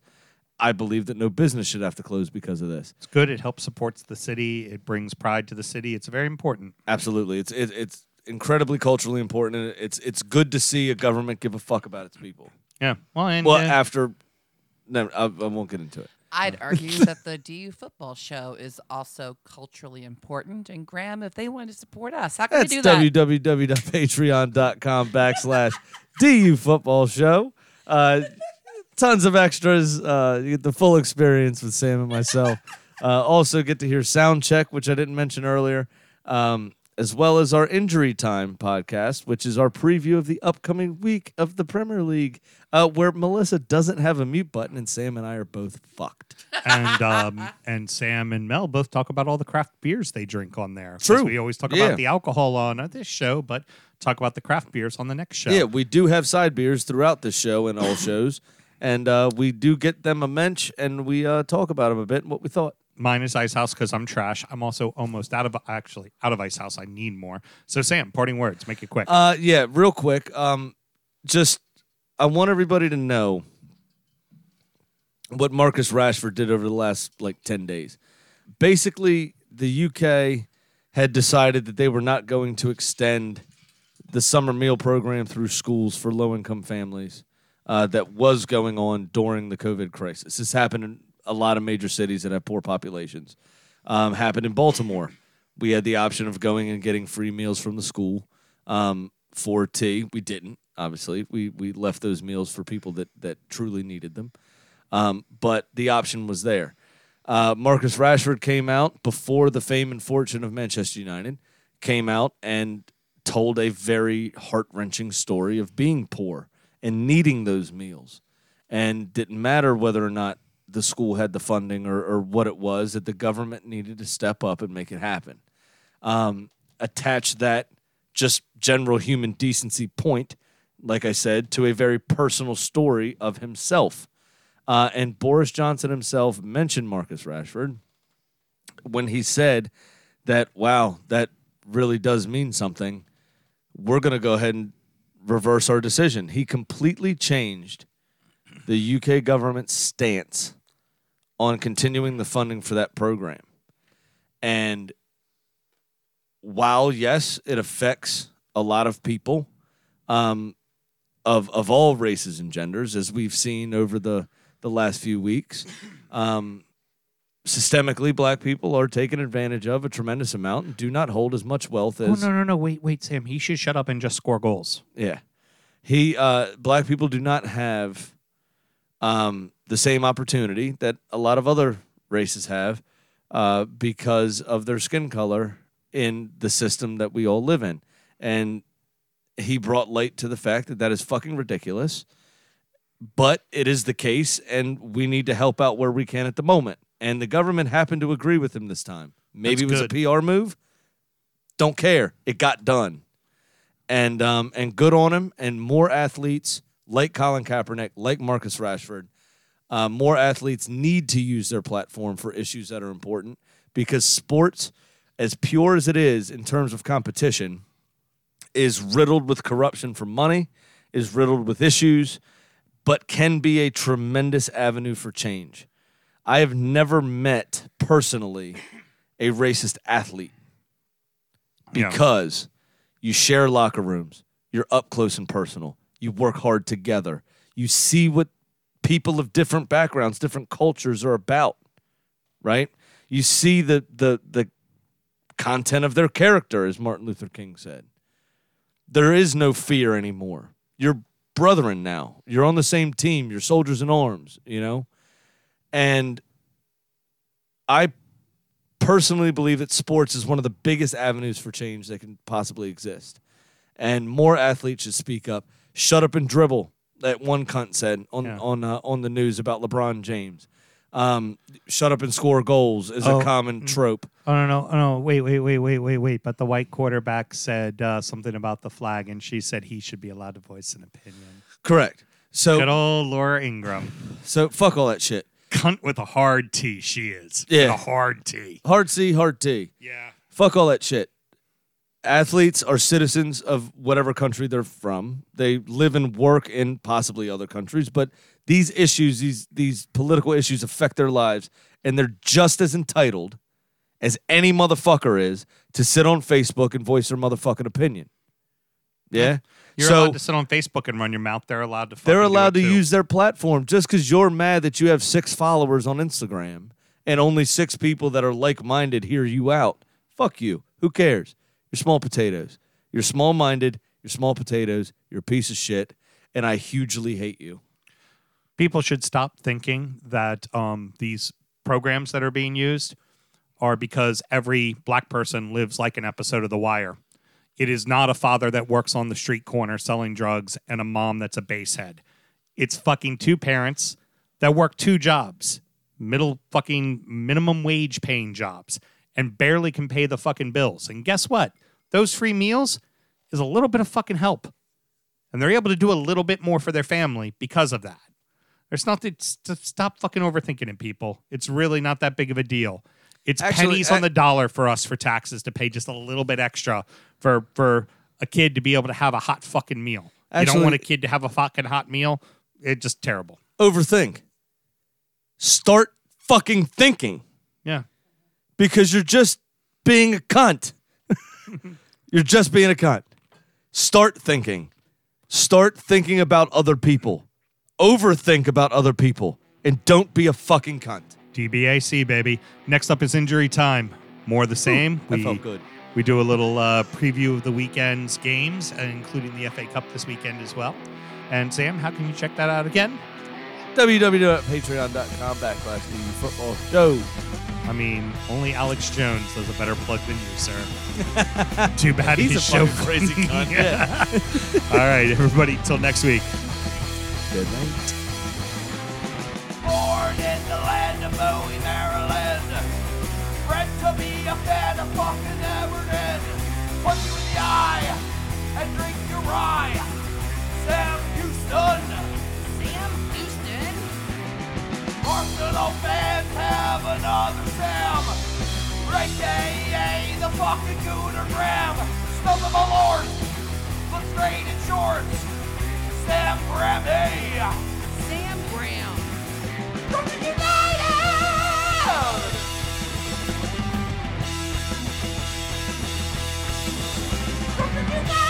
I believe that no business should have to close because of this. it's good. It helps supports the city. It brings pride to the city. It's very important. Absolutely, it's it, it's incredibly culturally important, and it's it's good to see a government give a fuck about its people. Yeah. Well, and Well, uh, after no, I, I won't get into it. I'd argue that the DU football show is also culturally important. And Graham, if they want to support us, how can That's they do that? www.patreon.com backslash DU football show. Uh, tons of extras. Uh, you get the full experience with Sam and myself. Uh, also get to hear sound check, which I didn't mention earlier, um, as well as our injury time podcast, which is our preview of the upcoming week of the Premier League, uh, where Melissa doesn't have a mute button and Sam and I are both fucked. and um, and Sam and Mel both talk about all the craft beers they drink on there. True. We always talk Yeah. about the alcohol on uh, this show, but talk about the craft beers on the next show. Yeah, we do have side beers throughout this show and all shows. And uh, we do get them a mensch and we uh, talk about them a bit and what we thought. Mine is Ice House because I'm trash. I'm also almost out of actually out of Ice House. I need more. So Sam, parting words. Make it quick. Uh, yeah, real quick. Um, just I want everybody to know what Marcus Rashford did over the last like ten days. Basically, the UK had decided that they were not going to extend the summer meal program through schools for low income families uh, that was going on during the COVID crisis. This happened a lot of major cities that have poor populations. Um, happened in Baltimore. We had the option of going and getting free meals from the school um, for tea. We didn't, obviously. We we left those meals for people that that truly needed them. Um, but the option was there. Uh, Marcus Rashford came out before the fame and fortune of Manchester United, came out and told a very heart wrenching story of being poor and needing those meals. And didn't matter whether or not the school had the funding or, or what it was, that the government needed to step up and make it happen. Um, attach that just general human decency point, like I said, to a very personal story of himself. Uh, and Boris Johnson himself mentioned Marcus Rashford when he said that, wow, that really does mean something. We're going to go ahead and reverse our decision. He completely changed the UK government's stance on continuing the funding for that program. And while, yes, it affects a lot of people um, of, of all races and genders, as we've seen over the, the last few weeks, um, systemically, black people are taken advantage of a tremendous amount and do not hold as much wealth Oh as. no no no! Wait wait, Sam. He should shut up and just score goals. Yeah. He uh black people do not have um the same opportunity that a lot of other races have uh because of their skin color in the system that we all live in. And he brought light to the fact that that is fucking ridiculous. But it is the case and we need to help out where we can at the moment. And the government happened to agree with him this time. Maybe That's it was a PR move. Don't care. It got done and um, and good on him. And more athletes like Colin Kaepernick, like Marcus Rashford, uh, more athletes need to use their platform for issues that are important because sports, as pure as it is in terms of competition, is riddled with corruption for money, is riddled with issues, but can be a tremendous avenue for change. I have never met personally a racist athlete Yeah. because you share locker rooms, you're up close and personal, you work hard together, you see what people of different backgrounds, different cultures are about, right? You see the the the content of their character, as Martin Luther King said. There is no fear anymore. You're brethren now. You're on the same team. You're soldiers in arms, you know? And I personally believe that sports is one of the biggest avenues for change that can possibly exist. And more athletes should speak up. Shut up and dribble. That one cunt said on Yeah. on uh, on the news about LeBron James. Um, shut up and score goals is Oh, a common trope. Oh no no oh, no! Wait wait wait wait wait wait! But the white quarterback said uh, something about the flag, and she said he should be allowed to voice an opinion. Correct. So Good old Laura Ingraham, so fuck all that shit. cunt with a hard T. She is. Yeah. With a hard T. Hard C, hard T. Yeah. Fuck all that shit. Athletes are citizens of whatever country they're from. They live and work in possibly other countries, but these issues, these these political issues affect their lives, and they're just as entitled as any motherfucker is to sit on Facebook and voice their motherfucking opinion. Yeah. You're so allowed to sit on Facebook and run your mouth. They're allowed to. they're allowed to too. use their platform just because you're mad that you have six followers on Instagram and only six people that are like minded hear you out. Fuck you. Who cares? You're small potatoes. You're small minded. You're small potatoes. You're a piece of shit. And I hugely hate you. people should stop thinking that um, these programs that are being used are because every black person lives like an episode of The Wire. It is not a father that works on the street corner selling drugs and a mom that's a basehead. It's fucking two parents that work two jobs, middle fucking minimum wage paying jobs, and barely can pay the fucking bills. And guess what? Those free meals is a little bit of fucking help. And they're able to do a little bit more for their family because of that. There's nothing. st- Stop fucking overthinking it, people. It's really not that big of a deal. It's Actually, pennies I- on the dollar for us for taxes to pay just a little bit extra for for a kid to be able to have a hot fucking meal. you don't want a kid to have a fucking hot meal. It's just terrible. Overthink. Start fucking thinking. Because you're just being a cunt. you're just being a cunt. Start thinking. Start thinking about other people. Overthink about other people. And don't be a fucking cunt. DBAC baby. Next up is injury time. More of the same. That felt good. We do a little uh, preview of the weekend's games, uh, including the FA Cup this weekend as well. And Sam, how can you check that out again? www.patreon.com backslash the football show. I mean, only Alex Jones does a better plug than you, sir. Too bad He's his a show fucking crazy cunt. Yeah. All right, everybody. Till next week. Good night. Born in the land of Bowie, Maryland. Bred to be a fan of fucking Everton. Punch you in the eye and drink your rye. Sam Houston. Arsenal fans have another Sam. Great day, the fucking Gooner Graham. Stuff of my lord, look straight in shorts. Sam Graham, hey. Sam Graham. Brooklyn United! Brooklyn United!